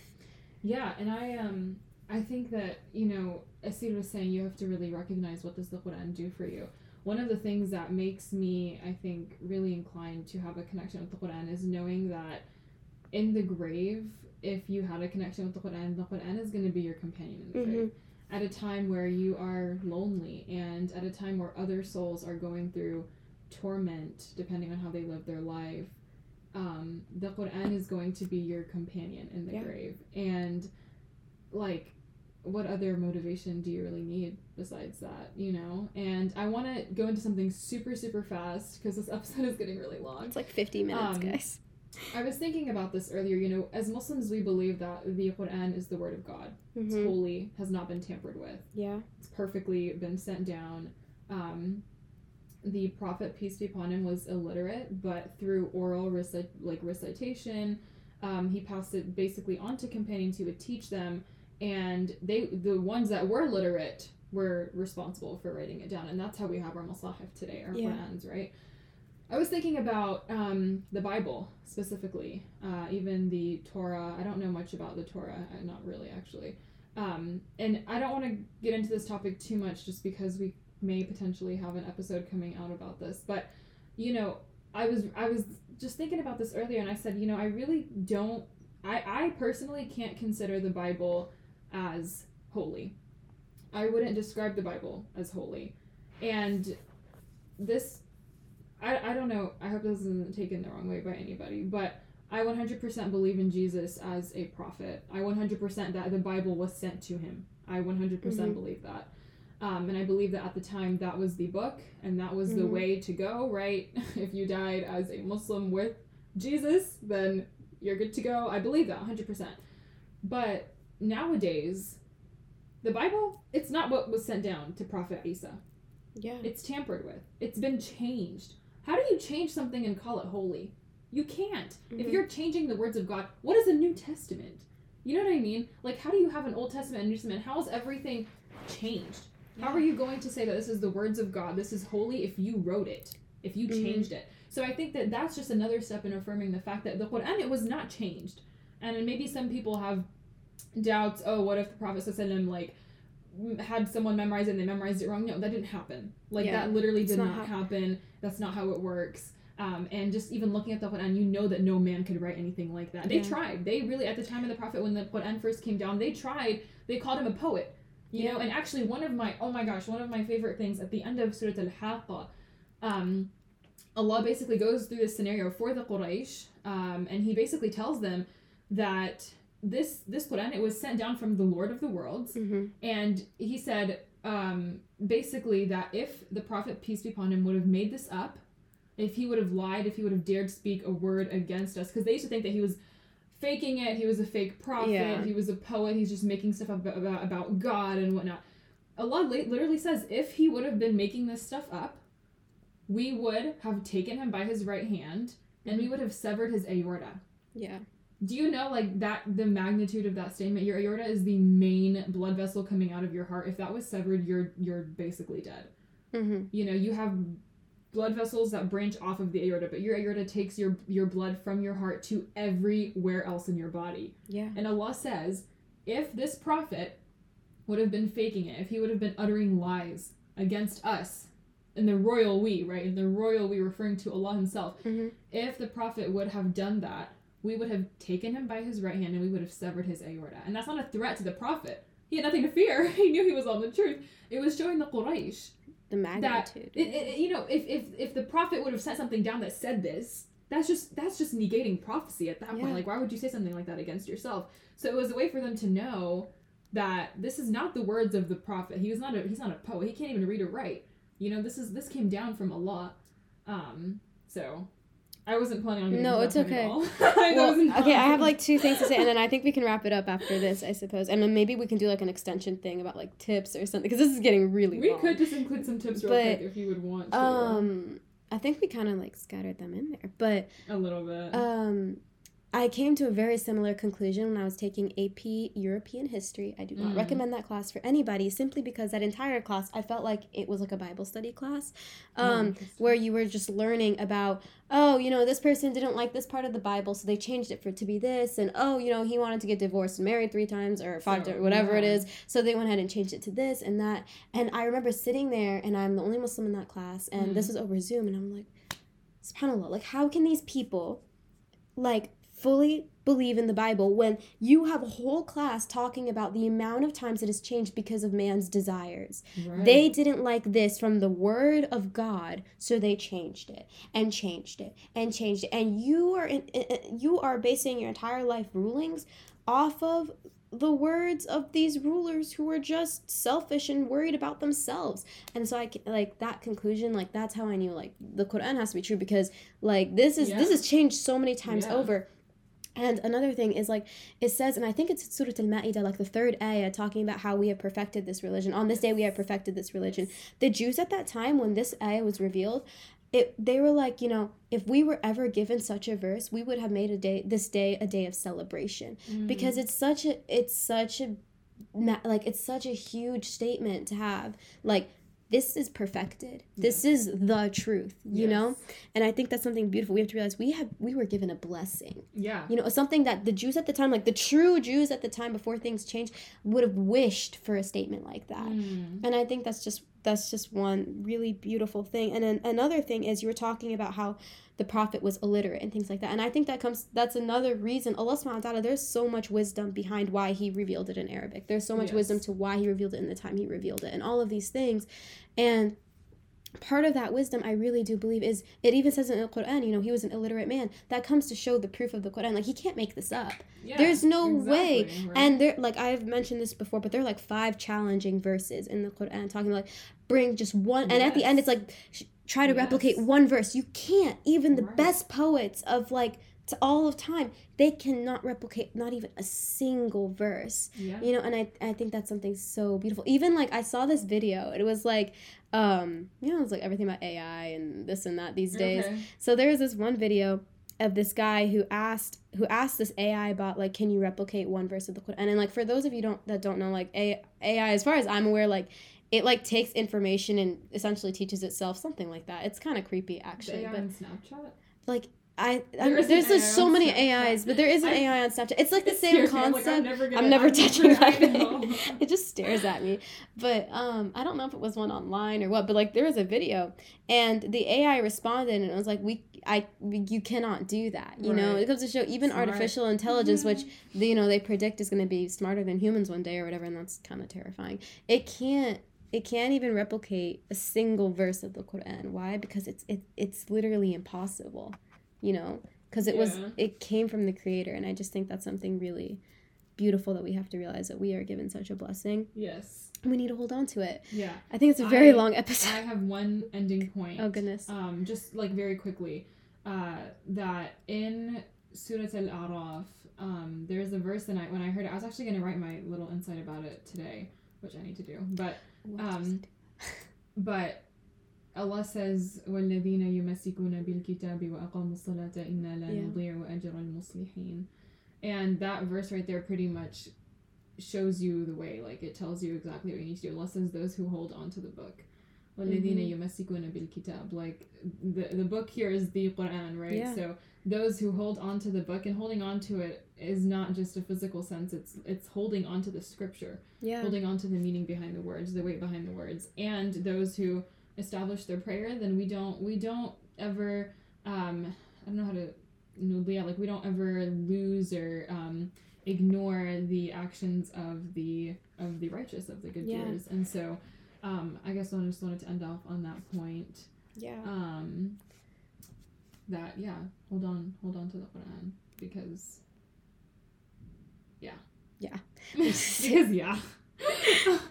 Yeah, and I um I think that you know, as Sid was saying, you have to really recognize what does the Quran do for you. One of the things that makes me, I think, really inclined to have a connection with the Quran is knowing that in the grave, if you had a connection with the Quran, the Quran is going to be your companion in the Mhm. grave. At a time where you are lonely and at a time where other souls are going through torment, depending on how they live their life, um, the Quran is going to be your companion in the Yeah. grave. And, like, what other motivation do you really need besides that, you know? And I want to go into something super, super fast because this episode is getting really long. It's like 50 minutes, Um, guys. I was thinking about this earlier. You know, as Muslims, we believe that the Quran is the word of God. It's hmm holy, has not been tampered with. Yeah. It's perfectly been sent down. Um, the Prophet, peace be upon him, was illiterate, but through oral recit- like recitation, um, he passed it basically on to companions who would teach them, and they the ones that were literate were responsible for writing it down, and that's how we have our Masahif today, our Yeah. Qurans, right? I was thinking about um, the Bible specifically, uh, even the Torah. I don't know much about the Torah, uh, not really actually. Um, and I don't want to get into this topic too much just because we may potentially have an episode coming out about this. But, you know, I was I was just thinking about this earlier and I said, you know, I really don't I, I personally can't consider the Bible as holy. I wouldn't describe the Bible as holy. And this I, I don't know, I hope this isn't taken the wrong way by anybody, but I 100% believe in Jesus as a prophet. I 100% that the Bible was sent to him. I 100% Mhm. believe that. Um, and I believe that at the time that was the book and that was the Mhm. way to go, right? if you died as a Muslim with Jesus, then you're good to go. I believe that 100%. But nowadays, the Bible, it's not what was sent down to Prophet Isa. Yeah. It's tampered with. It's been changed. How do you change something and call it holy? You can't. If Mhm. you're changing the words of God, what is a New Testament? You know what I mean? Like, how do you have an Old Testament and New Testament? How is everything changed? How are you going to say that this is the words of God? This is holy if you wrote it, if you Mhm. changed it. So I think that that's just another step in affirming the fact that the Quran it was not changed. And maybe some people have doubts. Oh, what if the Prophet ﷺ, like had someone memorize it and they memorized it wrong? No, that didn't happen. Like Yeah, that literally did not not, how- happen. That's not how it works. Um, and just even looking at the Quran, you know that no man could write anything like that. They Yeah. tried. They really, at the time of the Prophet, when the Quran first came down, they tried. They called him a poet. You know, and actually, one of my oh my gosh, one of my favorite things at the end of Surah Al Haqqa, um, Allah basically goes through this scenario for the Quraysh, um, and He basically tells them that this this Quran it was sent down from the Lord of the worlds, hmm and He said um, basically that if the Prophet peace be upon him would have made this up, if he would have lied, if he would have dared speak a word against us, because they used to think that he was faking it, he was a fake prophet, Yeah. he was a poet, he's just making stuff up about, about God and whatnot. Allah li- literally says if he would have been making this stuff up, we would have taken him by his right hand and we would have severed his aorta. Yeah. Do you know like that the magnitude of that statement? Your aorta is the main blood vessel coming out of your heart. If that was severed, you're you're basically dead. hmm You know, you have blood vessels that branch off of the aorta, but your aorta takes your your blood from your heart to everywhere else in your body. Yeah. And Allah says, if this prophet would have been faking it, if he would have been uttering lies against us, and the royal we, right? And the royal we referring to Allah Himself, hmm if the prophet would have done that, we would have taken him by his right hand and we would have severed his aorta. And that's not a threat to the prophet. He had nothing to fear. He knew he was on the truth. It was showing the Quraysh The magnitude. it, it, you know, if, if if the prophet would have sent something down that said this, that's just that's just negating prophecy at that Yeah. point. Like, why would you say something like that against yourself? So it was a way for them to know that this is not the words of the prophet. He was not a he's not a poet. He can't even read or write. You know, this is this came down from Allah. Um, so I wasn't planning on No, it's that point at okay. Well, okay, I have like two things to say, and then I think we can wrap it up after this, I suppose. And then maybe we can do like an extension thing about like tips or something, because this is getting really we long. could just include some tips real But, quick if you would want to. Um, I think we kind of like scattered them in there, but a little bit. um, I came to a very similar conclusion when I was taking AP European History. I do not Mm. recommend that class for anybody, simply because that entire class I felt like it was like a Bible study class, um, where you were just learning about oh you know this person didn't like this part of the Bible, so they changed it for it to be this, and oh you know he wanted to get divorced and married three times or five So, times, whatever it yeah. is, so they went ahead and changed it to this and that. And I remember sitting there, and I'm the only Muslim in that class, and this Mm. was over Zoom, and I'm like, subhanallah, like how can these people, like fully believe in the Bible when you have a whole class talking about the amount of times it has changed because of man's desires? Right. They didn't like this from the word of God, so they changed it and changed it and changed it. And you are in, you are basing your entire life rulings off of the words of these rulers who are just selfish and worried about themselves. And so I like that conclusion, like that's how I knew like the Quran has to be true because like this is this has changed so many times Yeah. over. And another thing is like it says, and I think it's Surah Al Ma'idah, like the third ayah, talking about how we have perfected this religion. On this day, we have perfected this religion. The Jews at that time, when this ayah was revealed, it they were like, you know, if we were ever given such a verse, we would have made a day this day a day of celebration Mm. because it's such a it's such a like it's such a huge statement to have like this is perfected. This is the truth you know? And i think that's something beautiful. We have to realize we have we were given a blessing. Yeah. you know something that the jews at the time like the true jews at the time before things changed would have wished for a statement like that. Mm. and i think that's just that's just one really beautiful thing. And then another thing is you were talking about how the prophet was illiterate and things like that. And i think that comes that's another reason allah subhanahu wa ta'ala there's so much wisdom behind why he revealed it in arabic. There's so much Yes. wisdom to why he revealed it in the time he revealed it and all of these things. And part of that wisdom i really do believe is it even says in the quran you know he was an illiterate man. That comes to show the proof of the quran. Like he can't make this up. Yeah, there's no way. exactly, right? and there like i've mentioned this before but there are like five challenging verses in the quran talking like bring just one and at the end it's like sh- try to replicate one verse. You can't. Even the Right. best poets of like to all of time they cannot replicate not even a single verse yeah. you know and I, I think that's something so beautiful even like i saw this video it was like um you know it's like everything about ai and this and that these days Okay. so there was this one video of this guy who asked who asked this AI bot like, can you replicate one verse of the Quran? And then, like for those of you don't that don't know, like AI, as far as I'm aware, like it like takes information and essentially teaches itself something like that. It's kind of creepy The actually, AI but on Snapchat. like I, There I'm, there's just so many AIs, but there is an I- AI on Snapchat. It's like the same. I'm like, concept. I'm never, gonna, I'm never touching I that thing. It just stares at me. But um, I don't know if it was one online or what. But like, there was a video, and the AI responded, and it was like, "We, I, you cannot do that." You know, it comes to show even Smart. artificial intelligence, which they, you know they predict is going to be smarter than humans one day or whatever, and that's kind of terrifying. It can't. It can't even replicate a single verse of the Quran. Why? Because it's it, it's literally impossible. You know, because it was it came from the Creator, and I just think that's something really beautiful that we have to realize that we are given such a blessing. Yes. We need to hold on to it. Yeah. I think it's a very I- long episode. I have one ending point. Oh goodness. um, just like very quickly, uh, that in Surah Al Araf, um, there's a verse that I, when I heard it, I was actually going to write my little insight about it today, which I need to do. But um, but Allah says, وَالَّذِينَ يُمَسِّكُونَ بِالْكِتَابِ وَأَقَامُوا الصَّلَاةَ إِنَّا لَا Yeah. نُضِيعُ أَجْرَ الْمُصْلِحِينَ And that verse right there pretty much shows you the way. Like, it tells you exactly what you need to do. Allah says, those who hold on to the book. وَالَّذِينَ Mm-hmm. يُمَسِّكُونَ بِالْكِتَابِ Like, the, the book here is the Quran, right? Yeah. So, those who hold on to the book and holding on to it is not just a physical sense it's it's holding on to the scripture Yeah. holding on to the meaning behind the words the weight behind the words and those who establish their prayer then we don't we don't ever um i don't know how to yeah like we don't ever lose or um ignore the actions of the of the righteous of the good Yeah. doers and so um i guess i just wanted to end off on that point Yeah. um that yeah hold on hold on to the quran because yeah Yeah. because yeah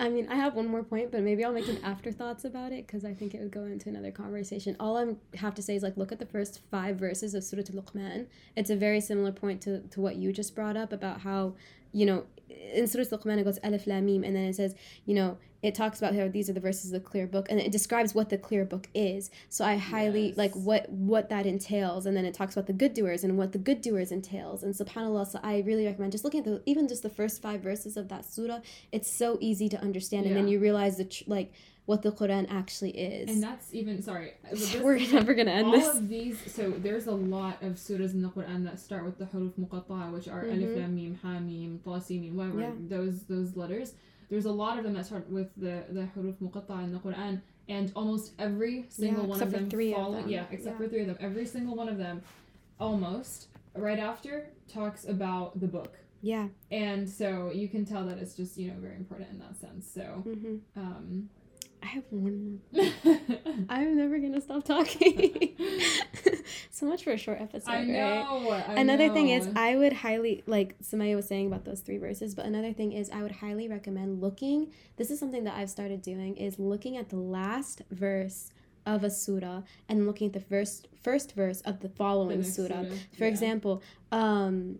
I mean, I have one more point, but maybe I'll make an afterthoughts about it because I think it would go into another conversation. All I have to say is like, look at the first five verses of Surah Al-Luqman. It's a very similar point to, to what you just brought up about how, you know, in Surah it goes Alif Lam Mim, and then it says, you know, it talks about how these are the verses of the clear book, and it describes what the clear book is. So I highly Yes. like what what that entails, and then it talks about the good doers and what the good doers entails. And Subhanallah, so I really recommend just looking at the even just the first five verses of that surah. It's so easy to understand, and then you realize the tr- like what the Quran actually is. and that's even sorry this- We're never gonna end all this. of these so there's a lot of surahs in the quran that start with the huruf muqatta'a which are alif Mhm. lam mim ha mim ta mim whatever Yeah. those those letters there's a lot of them that start with the the huruf muqatta'a in the quran and almost every single Yeah, one except of for them three of them. yeah except Yeah. for three of them every single one of them almost right after talks about the book Yeah. and so you can tell that it's just you know very important in that sense so hmm um I have one more. I'm never gonna stop talking. so much for a short episode, I right? I another thing is i would highly like sumayyah was saying about those three verses but another thing is i would highly recommend looking this is something that i've started doing is looking at the last verse of a surah and looking at the first first verse of the The following next surah surah, for yeah. example um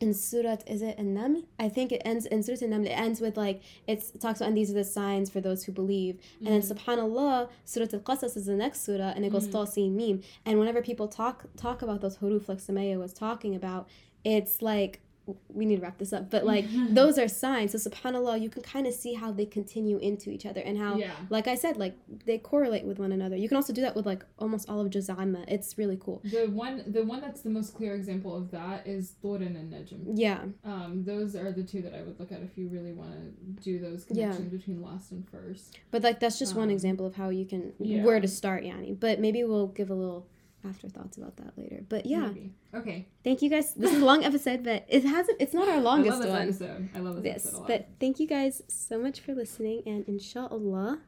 in Surah, is it An-Naml? I think it ends in Surah An-Naml. It ends with like it's, it talks about and these are the signs for those who believe. And then Mhm. Subhanallah, Surah Al-Qasas is the next surah, and it goes Mhm. Ta Sin Mim. And whenever people talk talk about those huruf, like Sumayyah was talking about, it's like we need to wrap this up. But like those are signs. So Subhanallah, you can kind of see how they continue into each other and how, yeah. like I said, like they correlate with one another. You can also do that with like almost all of Juz Amma. It's really cool. The one the one that's the most clear example of that is Thorin and Najm. Yeah, Um, those are the two that I would look at if you really want to do those Yeah. connections between last and first. but like that's just one Um, example of how you can yeah. where to start, Yani. But maybe we'll give a little afterthoughts about that later. But yeah, Maybe. Okay. thank you guys. This is a long episode, but it hasn't. It's not our longest I love this one. episode. I love this, This, episode a lot. but thank you guys so much for listening, and inshallah,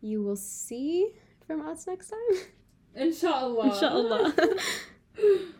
you will see from us next time. Inshallah. Inshallah.